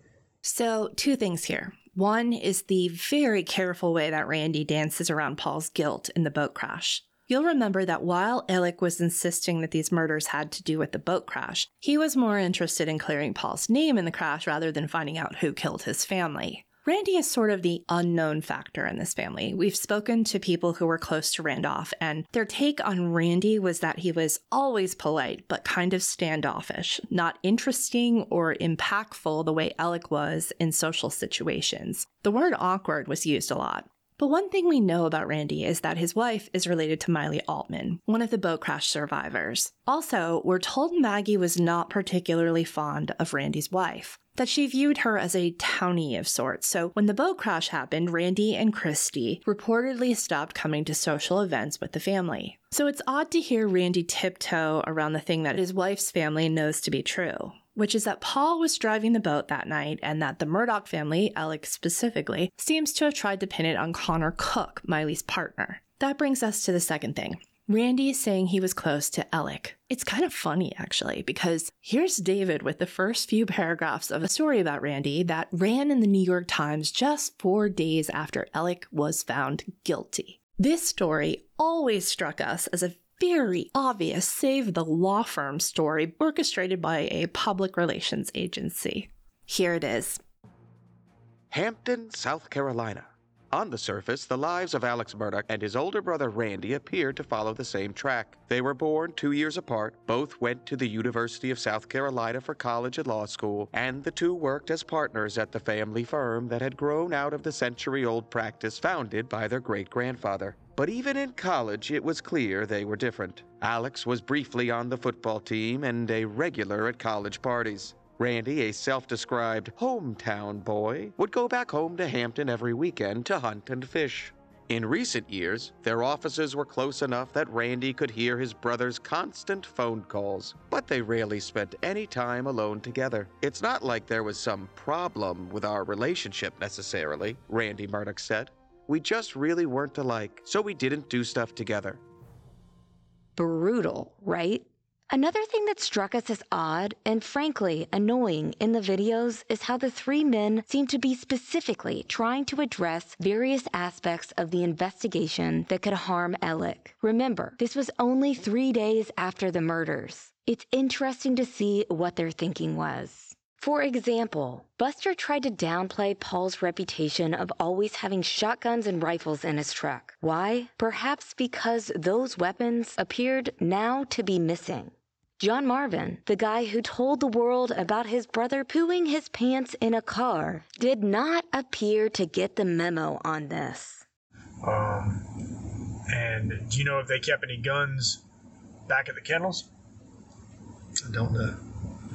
So, two things here. One is the very careful way that Randy dances around Paul's guilt in the boat crash. You'll remember that while Alec was insisting that these murders had to do with the boat crash, he was more interested in clearing Paul's name in the crash rather than finding out who killed his family. Randy is sort of the unknown factor in this family. We've spoken to people who were close to Randolph, and their take on Randy was that he was always polite, but kind of standoffish, not interesting or impactful the way Alec was in social situations. The word awkward was used a lot. But one thing we know about Randy is that his wife is related to Miley Altman, one of the boat crash survivors. Also, we're told Maggie was not particularly fond of Randy's wife, that she viewed her as a townie of sorts. So when the boat crash happened, Randy and Christy reportedly stopped coming to social events with the family. So it's odd to hear Randy tiptoe around the thing that his wife's family knows to be true which is that Paul was driving the boat that night and that the Murdaugh family, Alex specifically, seems to have tried to pin it on Connor Cook, Miley's partner. That brings us to the second thing. Randy is saying he was close to Alec. It's kind of funny, actually, because here's David with the first few paragraphs of a story about Randy that ran in the New York Times just four days after Alec was found guilty. This story always struck us as a very obvious save the law firm story orchestrated by a public relations agency. Here it is. Hampton, South Carolina. On the surface, the lives of Alex Murdaugh and his older brother Randy appeared to follow the same track. They were born two years apart, both went to the University of South Carolina for college and law school, and the two worked as partners at the family firm that had grown out of the century old practice founded by their great grandfather. But even in college, it was clear they were different. Alex was briefly on the football team and a regular at college parties. Randy, a self described hometown boy, would go back home to Hampton every weekend to hunt and fish. In recent years, their offices were close enough that Randy could hear his brother's constant phone calls, but they rarely spent any time alone together. It's not like there was some problem with our relationship necessarily, Randy Murdaugh said. We just really weren't alike, so we didn't do stuff together. Brutal, right? Another thing that struck us as odd and frankly annoying in the videos is how the three men seem to be specifically trying to address various aspects of the investigation that could harm Alec. Remember, this was only three days after the murders. It's interesting to see what their thinking was. For example, Buster tried to downplay Paul's reputation of always having shotguns and rifles in his truck. Why? Perhaps because those weapons appeared now to be missing. John Marvin, the guy who told the world about his brother pooing his pants in a car, did not appear to get the memo on this. Um, and do you know if they kept any guns back at the kennels? I don't know.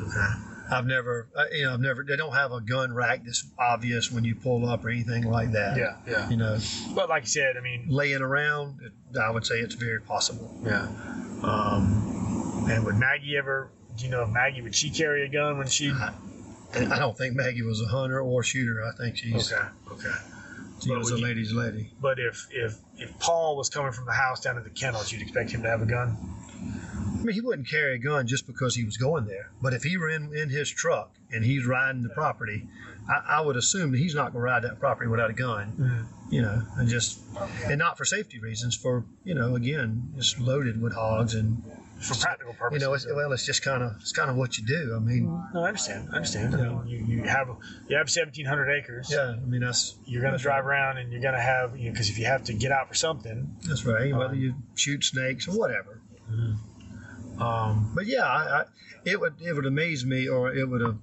Okay. I've never, you know, I've never. They don't have a gun rack that's obvious when you pull up or anything like that. Yeah, yeah. You know, But like you said, I mean, laying around, I would say it's very possible. yeah. Um, and would Maggie ever? Do you know if Maggie would she carry a gun when she? And I don't think Maggie was a hunter or shooter. I think she's Okay, okay. she But was a would you- lady's lady. But if if if Paul was coming from the house down to the kennels, you'd expect him to have a gun. I mean, he wouldn't carry a gun just because he was going there. But if he were in, in his truck and he's riding the property, I, I would assume that he's not going to ride that property without a gun. Mm-hmm. You know, and just and not for safety reasons. For you know, again, it's loaded with hogs and For practical purposes. you know, it's, well, it's just kind of it's kind of what you do. I mean, No, I understand. I understand. I mean, you, you have you have seventeen hundred acres. yeah, I mean that's You're going to drive right. around and you're going to have you know because if you have to get out for something. That's right. Um, Whether you shoot snakes or whatever. Hmm. Um, But yeah, I, I, it would it would amaze me, or it would have.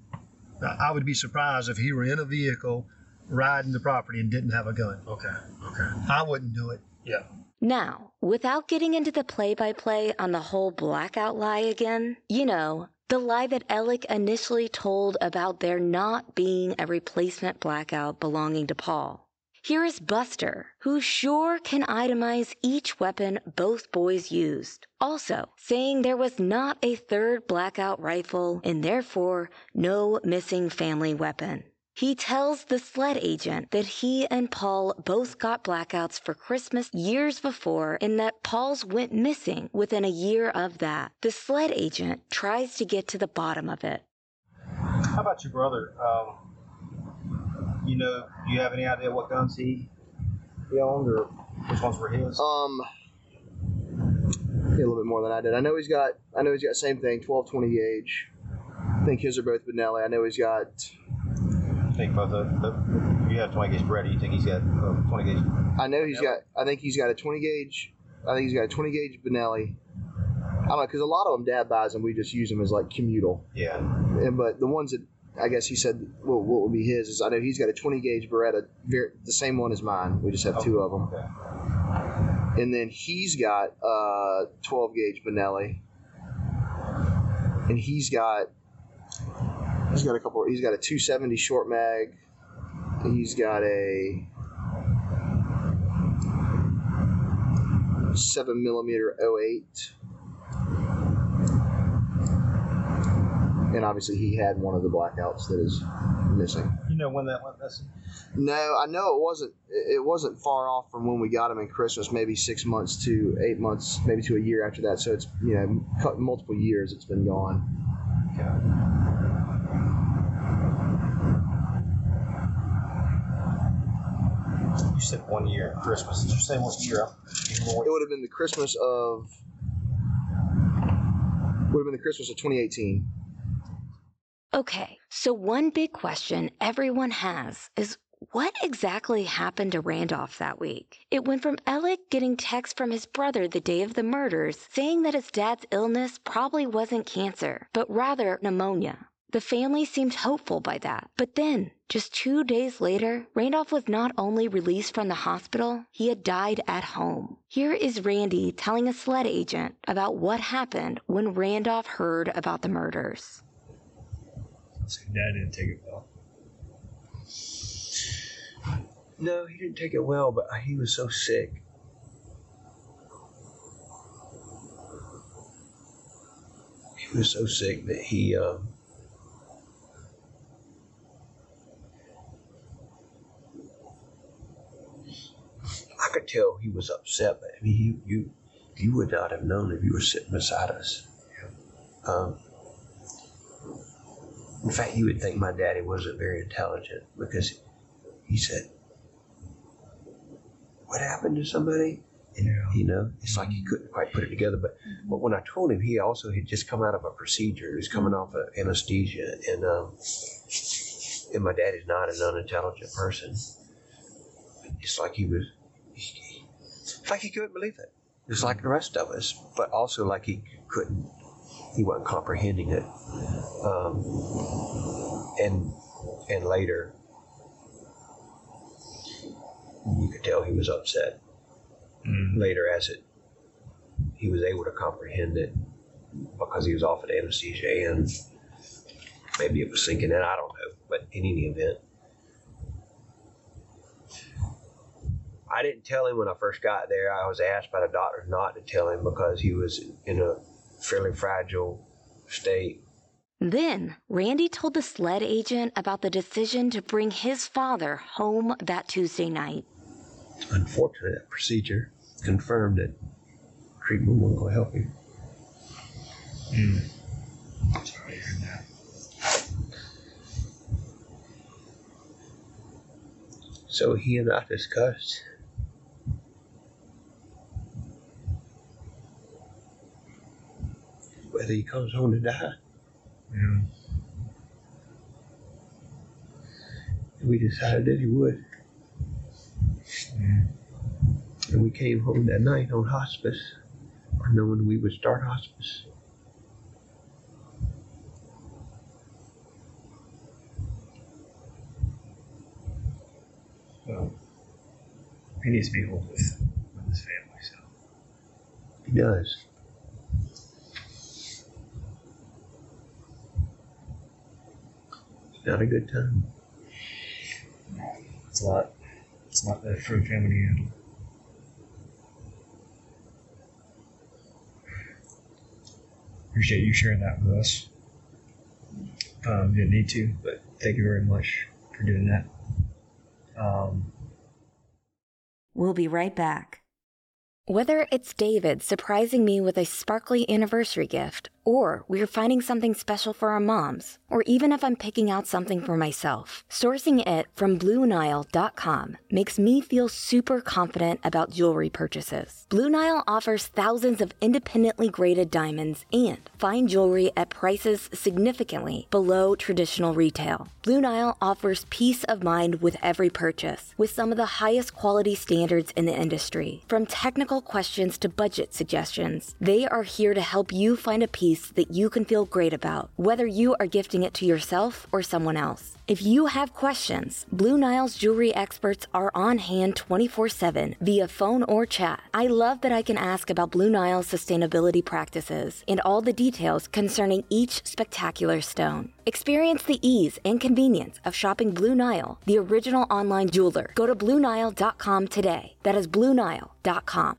I would be surprised if he were in a vehicle riding the property and didn't have a gun. okay. Okay. I wouldn't do it. Yeah. Now, without getting into the play by play on the whole blackout lie again, you know, the lie that Alec initially told about there not being a replacement blackout belonging to Paul. Here is Buster, who sure can itemize each weapon both boys used. Also, saying there was not a third blackout rifle and therefore no missing family weapon. He tells the SLED agent that he and Paul both got blackouts for Christmas years before and that Paul's went missing within a year of that. The SLED agent tries to get to the bottom of it. How about your brother? Um, you know, do you have any idea what guns he, he owned or which ones were his? Um, a little bit more than I did. I know he's got. I know he's got same thing, 12, 20 gauge. I think his are both Benelli. I know he's got. Think about the, the you have 20 gauge Brady. You think he's got uh, 20 gauge? I know he's got. I think he's got a 20 gauge. I think he's got a 20 gauge Benelli. I don't know because a lot of them Dad buys and we just use them as like commutal. Yeah. And but the ones that I guess he said well, what would be his is I know he's got a 20 gauge Beretta, very, the same one as mine. We just have two of them. Okay. And then he's got a 12 gauge Benelli, and he's got he's got a couple. He's got a 270 short mag. He's got a seven millimeter 08. And obviously, he had one of the blackouts that is missing. You know when that went missing? No, I know it wasn't. It wasn't far off from when we got him in Christmas. Maybe six months to eight months, maybe to a year after that. So it's you know multiple years. It's been gone. You said one year Christmas. Did you say what year? It would have been the Christmas of. Would have been the Christmas of 2018. Okay, so one big question everyone has is what exactly happened to Randolph that week? It went from Alec getting texts from his brother the day of the murders saying that his dad's illness probably wasn't cancer, but rather pneumonia. The family seemed hopeful by that. But then, just two days later, Randolph was not only released from the hospital, he had died at home. Here is Randy telling a SLED agent about what happened when Randolph heard about the murders. So dad didn't take it well. No, he didn't take it well, but he was so sick. He was so sick that he, um, I could tell he was upset. But I mean, you you you would not have known if you were sitting beside us. Um, in fact, you would think my daddy wasn't very intelligent because he said, "What happened to somebody?" And, You know, it's like he couldn't quite put it together. But but when I told him, he also had just come out of a procedure. He was coming off of anesthesia, and um, and my daddy's not an unintelligent person. It's like he was, it's like he couldn't believe it. Just like the rest of us, but also like he couldn't, he wasn't comprehending it. Um, and and later, you could tell he was upset. Later, as it, he was able to comprehend it because he was off of anesthesia and maybe it was sinking in. I don't know, but in any event, I didn't tell him when I first got there. I was asked by the doctor not to tell him because he was in a fairly fragile state. Then, Randy told the SLED agent about the decision to bring his father home that Tuesday night. Unfortunately, that procedure confirmed that treatment won't going to help him. Hmm. Sorry to hear that. So he and I discussed whether he comes home to die. Yeah. And we decided that he would. Yeah. And we came home that night on hospice, knowing we would start hospice. Well, he needs to be home with, with his family, so. He does. Not a good time. It's a lot, It's not that for the family to handle. Appreciate you sharing that with us. Um, you didn't need to, but thank you very much for doing that. Um, We'll be right back. Whether it's David surprising me with a sparkly anniversary gift, or we're finding something special for our moms, or even if I'm picking out something for myself, sourcing it from BlueNile.com makes me feel super confident about jewelry purchases. Blue Nile offers thousands of independently graded diamonds and fine jewelry at prices significantly below traditional retail. Blue Nile offers peace of mind with every purchase, with some of the highest quality standards in the industry. From technical questions to budget suggestions, they are here to help you find a piece that you can feel great about, whether you are gifting it to yourself or someone else. If you have questions, Blue Nile's jewelry experts are on hand 24 7 via phone or chat. I love that I can ask about Blue Nile's sustainability practices and all the details concerning each spectacular stone. Experience the ease and convenience of shopping Blue Nile, the original online jeweler. Go to BlueNile.com today. That is BlueNile.com.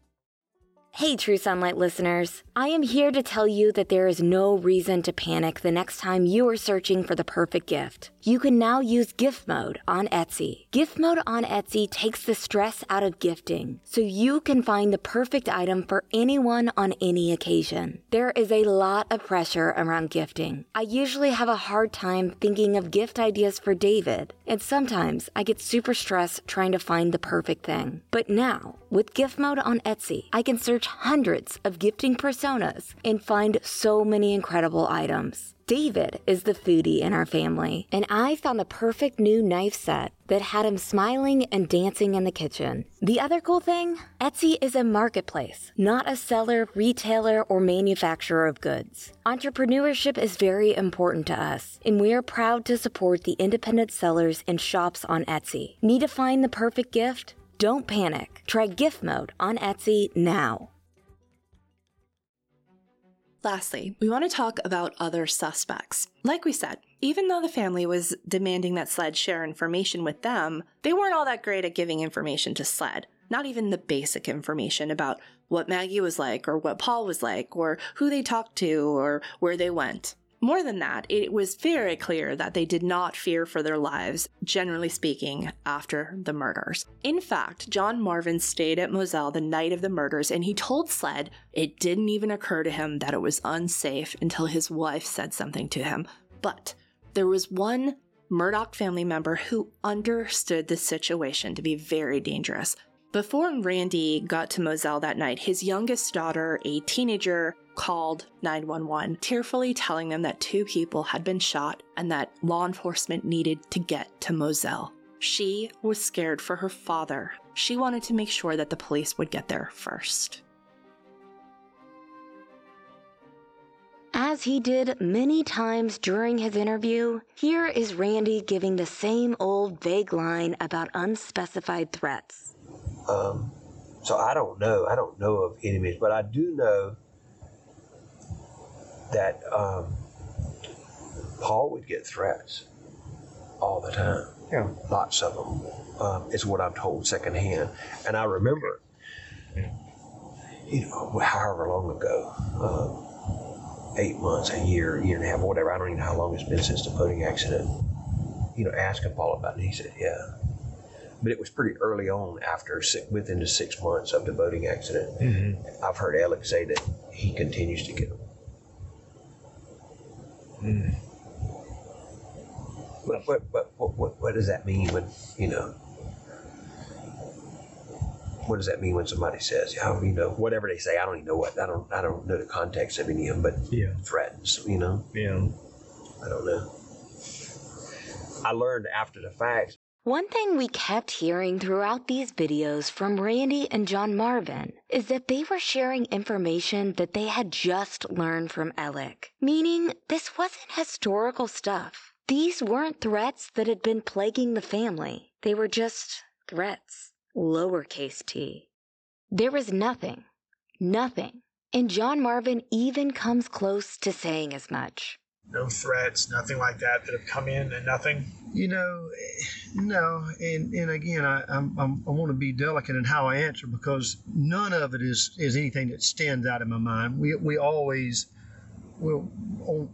Hey, True Sunlight listeners. I am here to tell you that there is no reason to panic the next time you are searching for the perfect gift. You can now use gift mode on Etsy. Gift mode on Etsy takes the stress out of gifting so you can find the perfect item for anyone on any occasion. There is a lot of pressure around gifting. I usually have a hard time thinking of gift ideas for David, and sometimes I get super stressed trying to find the perfect thing. But now, with gift mode on Etsy, I can search hundreds of gifting personas and find so many incredible items. David is the foodie in our family, and I found the perfect new knife set that had him smiling and dancing in the kitchen. The other cool thing Etsy is a marketplace, not a seller, retailer, or manufacturer of goods. Entrepreneurship is very important to us, and we are proud to support the independent sellers and shops on Etsy. Need to find the perfect gift? Don't panic. Try gift mode on Etsy now. Lastly, we want to talk about other suspects. Like we said, even though the family was demanding that SLED share information with them, they weren't all that great at giving information to SLED. Not even the basic information about what Maggie was like, or what Paul was like, or who they talked to, or where they went. More than that, it was very clear that they did not fear for their lives, generally speaking, after the murders. In fact, John Marvin stayed at Moselle the night of the murders and he told SLED it didn't even occur to him that it was unsafe until his wife said something to him. But there was one Murdaugh family member who understood the situation to be very dangerous. Before Randy got to Moselle that night, his youngest daughter, a teenager, called 911, tearfully telling them that two people had been shot and that law enforcement needed to get to Moselle. She was scared for her father. She wanted to make sure that the police would get there first. As he did many times during his interview, here is Randy giving the same old vague line about unspecified threats. Um, so I don't know. I don't know of enemies, but I do know that um, Paul would get threats all the time. Yeah. Lots of them. Um, is what I'm told secondhand. And I remember, you know, however long ago, um, eight months, a year, year and a half, whatever. I don't even know how long it's been since the boating accident. You know, asking Paul about it. and He said, yeah. But it was pretty early on after, six, within the six months of the boating accident. Mm-hmm. I've heard Alex say that he continues to get them. Mm. But, but what, what, what does that mean when, you know, what does that mean when somebody says, oh, you know, whatever they say, I don't even know what, I don't, I don't know the context of any of them, but yeah. threats, you know? Yeah. I don't know. I learned after the fact. One thing we kept hearing throughout these videos from Randy and John Marvin is that they were sharing information that they had just learned from Alec, meaning this wasn't historical stuff. These weren't threats that had been plaguing the family. They were just threats, lowercase t. There was nothing, nothing. And John Marvin even comes close to saying as much. No threats, nothing like that that have come in, and nothing. You know, eh, No, and and again, I I'm, I'm, i want to be delicate in how I answer because none of it is is anything that stands out in my mind. We we always will on,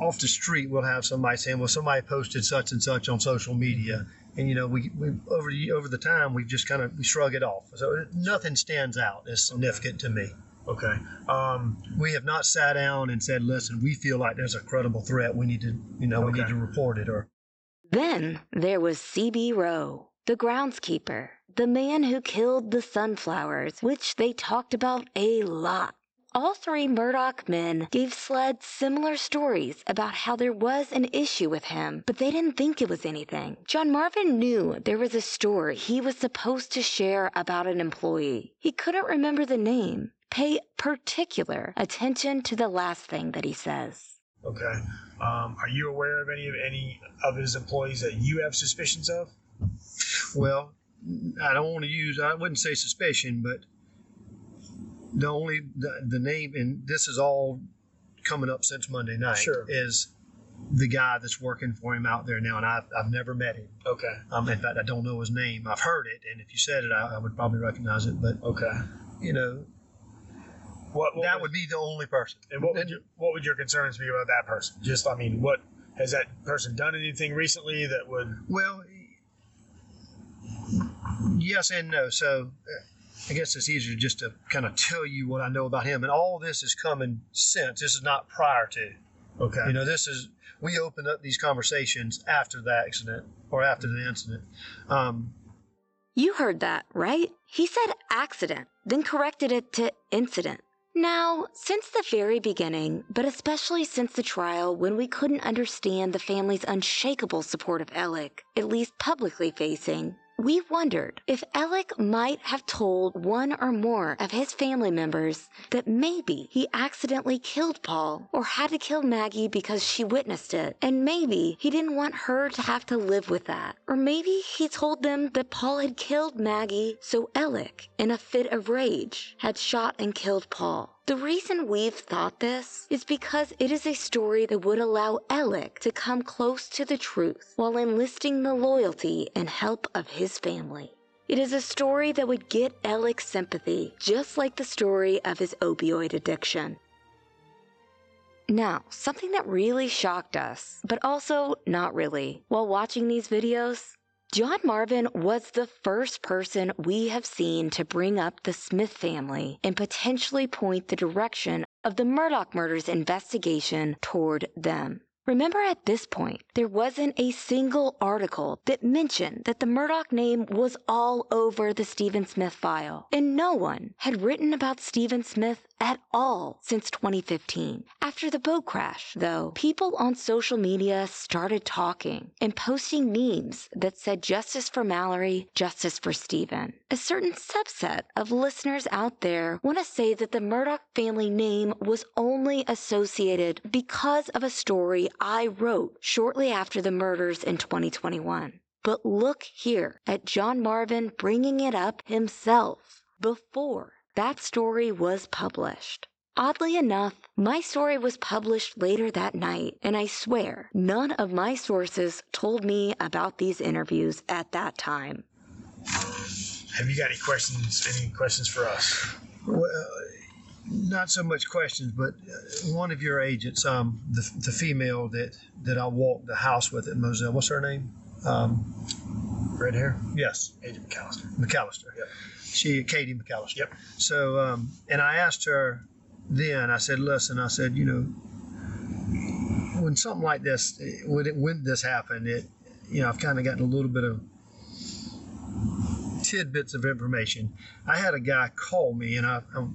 off the street we'll have somebody saying, well, somebody posted such and such on social media, and you know we, we over the over the time we've just kind of we shrug it off. So nothing stands out as significant to me. Okay. Um, we have not sat down and said, listen, we feel like there's a credible threat. We need to, you know, we need to report it or. Then there was C.B. Rowe, the groundskeeper, the man who killed the sunflowers, which they talked about a lot. All three Murdaugh men gave SLED similar stories about how there was an issue with him, but they didn't think it was anything. John Marvin knew there was a story he was supposed to share about an employee. He couldn't remember the name. Pay particular attention to the last thing that he says. Okay. Um, are you aware of any of any of his employees that you have suspicions of? Well, I don't want to use. I wouldn't say suspicion, but the only the, the name, and this is all coming up since Monday night. Sure. Is the guy that's working for him out there now, and I've, I've never met him. Okay. Um, in fact, I don't know his name. I've heard it, and if you said it, I, I would probably recognize it. But okay, you know, what, what that would, would be the only person. And what would, your, what would your concerns be about that person? Just, I mean, what has that person done anything recently that would? Well, yes and no. So, I guess it's easier just to kind of tell you what I know about him. And all this is coming since. This is not prior to. Okay. You know, this is we opened up these conversations after the accident or after the incident. Um, you heard that, right? He said accident, then corrected it to incident. Now, since the very beginning, but especially since the trial when we couldn't understand the family's unshakable support of Alec, at least publicly facing, we wondered if Alec might have told one or more of his family members that maybe he accidentally killed Paul or had to kill Maggie because she witnessed it, and maybe he didn't want her to have to live with that. Or maybe he told them that Paul had killed Maggie, so Alec, in a fit of rage, had shot and killed Paul. The reason we've thought this is because it is a story that would allow Alec to come close to the truth while enlisting the loyalty and help of his family. It is a story that would get Alec sympathy, just like the story of his opioid addiction. Now, something that really shocked us, but also not really, while watching these videos John Marvin was the first person we have seen to bring up the Smith family and potentially point the direction of the Murdaugh murders investigation toward them. Remember, at this point, there wasn't a single article that mentioned that the Murdaugh name was all over the Stephen Smith file, and no one had written about Stephen Smith at all since 2015. After the boat crash, though, people on social media started talking and posting memes that said justice for Mallory, justice for Stephen. A certain subset of listeners out there want to say that the Murdaugh family name was only associated because of a story I wrote shortly after the murders in 2021. But look here at John Marvin bringing it up himself before that story was published. Oddly enough, my story was published later that night, and I swear none of my sources told me about these interviews at that time. Have you got any questions? Any questions for us? Well, not so much questions, but uh, one of your agents, um, the, the female that that I walked the house with at Moselle, what's her name? Um, Red hair. Yes, Agent McAllister. McAllister. Yep. She, Katie McAllister. Yep. So, um, and I asked her then. I said, "Listen," I said, "You know, when something like this, when it, when this happened, it, you know, I've kind of gotten a little bit of tidbits of information. I had a guy call me, and I, I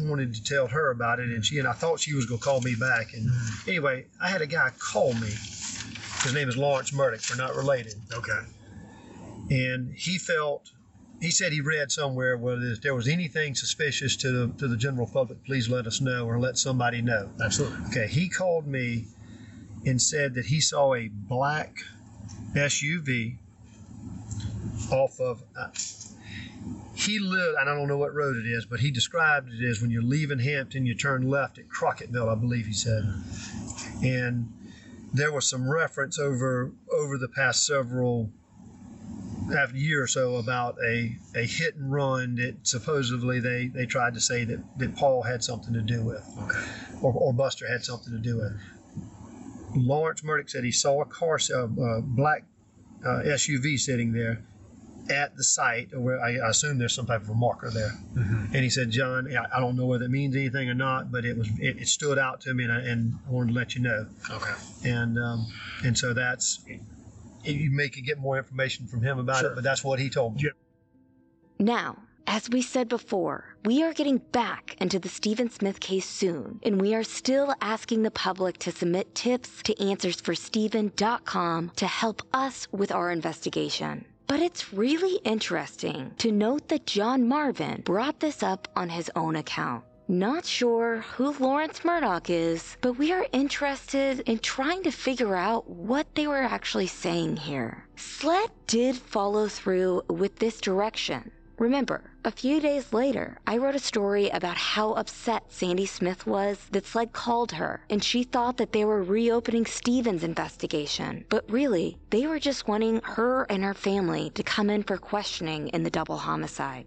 wanted to tell her about it, and she and I thought she was going to call me back. And mm-hmm. anyway, I had a guy call me. His name is Lawrence Murdock. We're not related. Okay. And he felt, he said he read somewhere where if there was anything suspicious to the, to the general public, please let us know or let somebody know. Absolutely. Okay. He called me and said that he saw a black SUV off of. Uh, he lived, and I don't know what road it is, but he described it as when you're leaving Hampton, you turn left at Crocketville, I believe he said. And there was some reference over over the past several half year or so about a, a hit and run that supposedly they, they tried to say that, that Paul had something to do with, Okay. or, or Buster had something to do with. Lawrence Murdoch said he saw a car, a uh, black uh, SUV sitting there at the site, or where I assume there's some type of a marker there. Mm-hmm. And he said, John, I I don't know whether it means anything or not, but it was it, it stood out to me, and I, and I wanted to let you know. Okay. And um, and so that's you may could get more information from him about it, but that's what he told me. Now, as we said before, we are getting back into the Stephen Smith case soon, and we are still asking the public to submit tips to answersforstephen.com to help us with our investigation. But it's really interesting to note that John Marvin brought this up on his own account. Not sure who Lawrence Murdaugh is, but we are interested in trying to figure out what they were actually saying here. SLED did follow through with this direction. Remember, a few days later, I wrote a story about how upset Sandy Smith was that SLED called her, and she thought that they were reopening Steven's investigation. But really, they were just wanting her and her family to come in for questioning in the double homicide.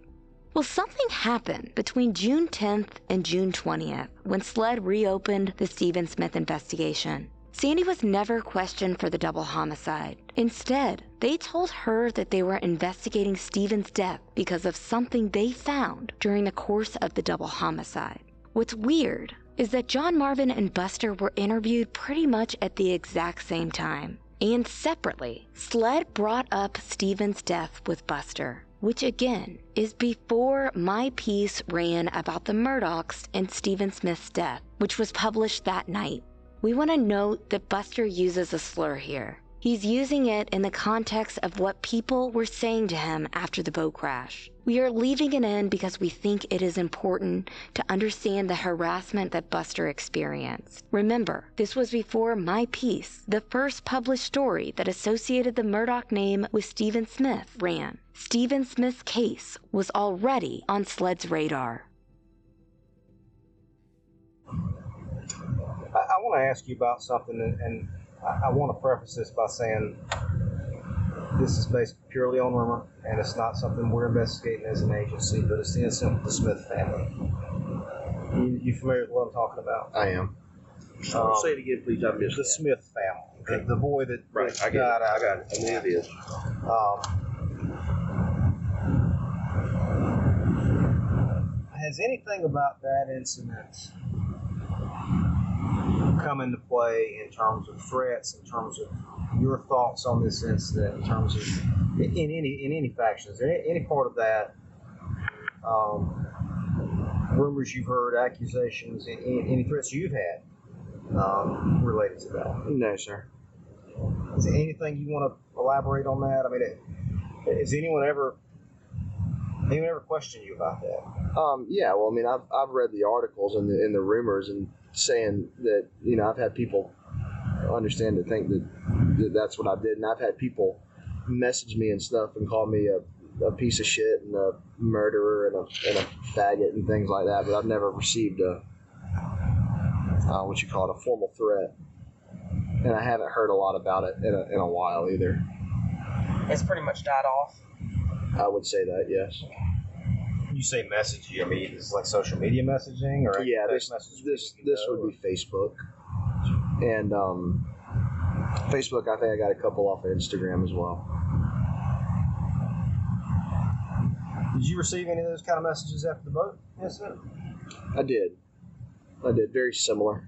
Well, something happened between June 10th and June 20th when SLED reopened the Stephen Smith investigation. Sandy was never questioned for the double homicide. Instead, they told her that they were investigating Stephen's death because of something they found during the course of the double homicide. What's weird is that John Marvin and Buster were interviewed pretty much at the exact same time. And separately, SLED brought up Stephen's death with Buster which again is before my piece ran about the Murdaughs and Stephen Smith's death, which was published that night. We want to note that Buster uses a slur here. He's using it in the context of what people were saying to him after the boat crash. We are leaving it in because we think it is important to understand the harassment that Buster experienced. Remember, this was before my piece, the first published story that associated the Murdaugh name with Stephen Smith, ran. Stephen Smith's case was already on SLED's radar. I, I want to ask you about something, and, and I, I want to preface this by saying this is based purely on rumor, and it's not something we're investigating as an agency, but it's the incident with the Smith family. You, you familiar with what I'm talking about? I am. Um, Say it again, please. I missed the that. Smith family, the, the boy that Right, I get it. got out. I got it. I know it is. Um, has anything about that incident come into play in terms of threats, in terms of your thoughts on this incident, in terms of in any in any faction? Is there any, part of that? Um, rumors you've heard, accusations, any, any threats you've had um, related to that? No, sir. Is there anything you want to elaborate on that? I mean, it, has anyone ever anyone ever questioned you about that? Um, yeah, well, I mean, I've, I've read the articles and the, and the rumors and saying that, you know, I've had people understand to think that, that that's what I did. And I've had people message me and stuff and call me a, a piece of shit and a murderer and a, and a faggot and things like that. But I've never received a, uh, what you call it, a formal threat. And I haven't heard a lot about it in a, in a while either. It's pretty much died off. I would say that, yes. You say message you. I mean, is like social media messaging or yeah, this this this would be Facebook, and um, Facebook. I think I got a couple off of Instagram as well. Did you receive any of those kind of messages after the boat incident? I did, I did very similar,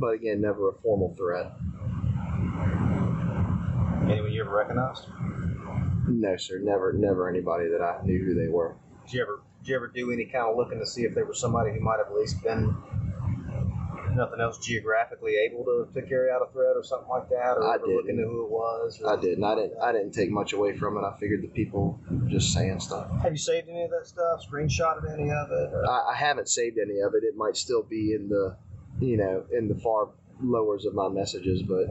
but again, never a formal threat. Anyone you ever recognized? No, sir, never, never anybody that I knew who they were. Did you ever did you ever do any kind of looking to see if there was somebody who might have at least been nothing else geographically able to, to carry out a threat or something like that, or I ever didn't. look into who it was? I didn't. I didn't. I didn't take much away from it. I figured the people were just saying stuff. Have you saved any of that stuff? Screenshotted any of it? I, I haven't saved any of it. It might still be in the, you know, in the far lowers of my messages. But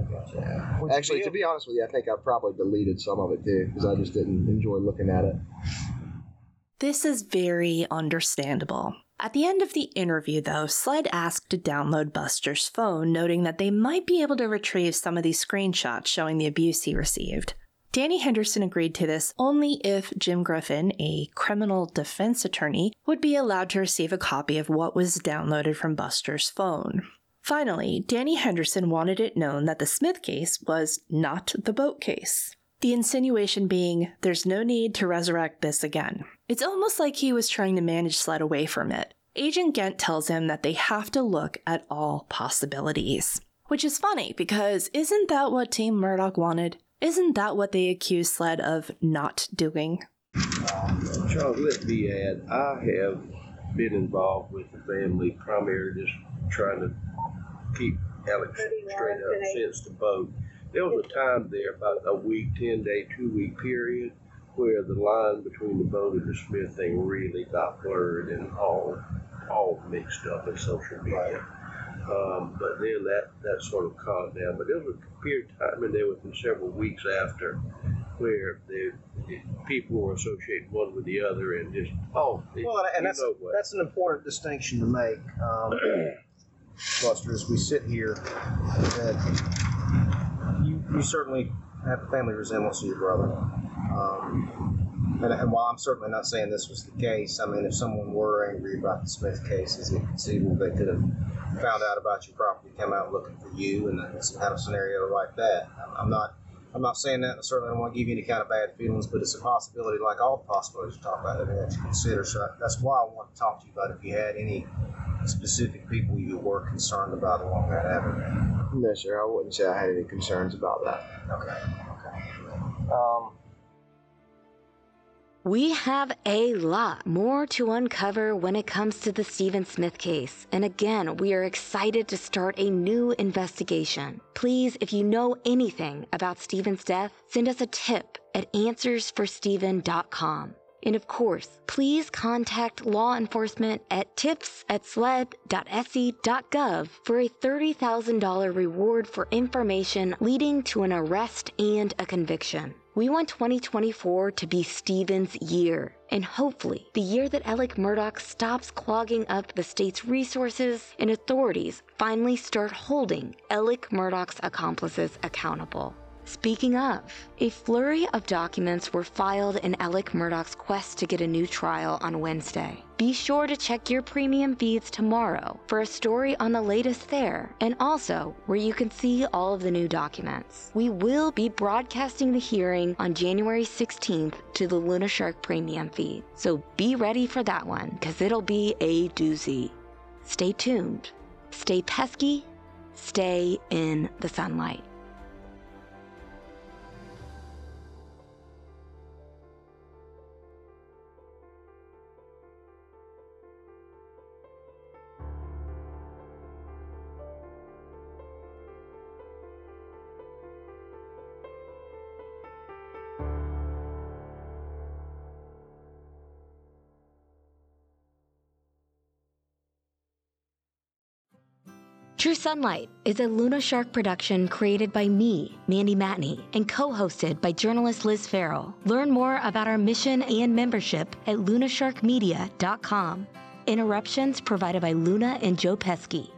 Would you actually, to be honest with you, I think I probably deleted some of it too because I just didn't enjoy looking at it. This is very understandable. At the end of the interview, though, SLED asked to download Buster's phone, noting that they might be able to retrieve some of these screenshots showing the abuse he received. Danny Henderson agreed to this only if Jim Griffin, a criminal defense attorney, would be allowed to receive a copy of what was downloaded from Buster's phone. Finally, Danny Henderson wanted it known that the Smith case was not the boat case. The insinuation being, there's no need to resurrect this again. It's almost like he was trying to manage SLED away from it. Agent Gent tells him that they have to look at all possibilities. Which is funny because isn't that what Team Murdaugh wanted? Isn't that what they accused SLED of not doing? Charles, let me add, I have been involved with the family primarily just trying to keep Alex straight up since the boat. There was a time there, about a week, 10 day, two week period, where the line between the boat and the Smith thing really got blurred and all all mixed up in social media. Um, but then that, that sort of calmed down. But there was a period of time in there within several weeks after where the, the people were associating one with the other and just, oh, Well, and that's know what. that's an important distinction to make, um, Buster. As we sit here, that you you certainly have a family resemblance to your brother. Um, and, and while I'm certainly not saying this was the case, I mean, if someone were angry about the Smith case, is it conceivable they could have found out about your property, come out looking for you, and then had a scenario like that? I'm- not. I'm not saying that. I certainly don't want to give you any kind of bad feelings, but it's a possibility, like all the possibilities you talk about, that we have to consider. So that's why I want to talk to you about if you had any specific people you were concerned about along that avenue. No, sir. I wouldn't say I had any concerns about that. Okay. Okay. Um, We have a lot more to uncover when it comes to the Stephen Smith case. And again, we are excited to start a new investigation. Please, if you know anything about Stephen's death, send us a tip at answersforstephen.com. And of course, please contact law enforcement at tips at sled.sc.gov for a $30,000 reward for information leading to an arrest and a conviction. We want 2024 to be Stephen's year, and hopefully the year that Alec Murdaugh stops clogging up the state's resources and authorities finally start holding Alec Murdaugh's accomplices accountable. Speaking of, a flurry of documents were filed in Alec Murdaugh's quest to get a new trial on Wednesday. Be sure to check your premium feeds tomorrow for a story on the latest there, and also where you can see all of the new documents. We will be broadcasting the hearing on January 16th to the Luna Shark premium feed, so be ready for that one because it'll be a doozy. Stay tuned, stay pesky, stay in the sunlight. True Sunlight is a Luna Shark production created by me, Mandy Matney, and co-hosted by journalist Liz Farrell. Learn more about our mission and membership at lunasharkmedia.com. Interruptions provided by Luna and Joe Pesky.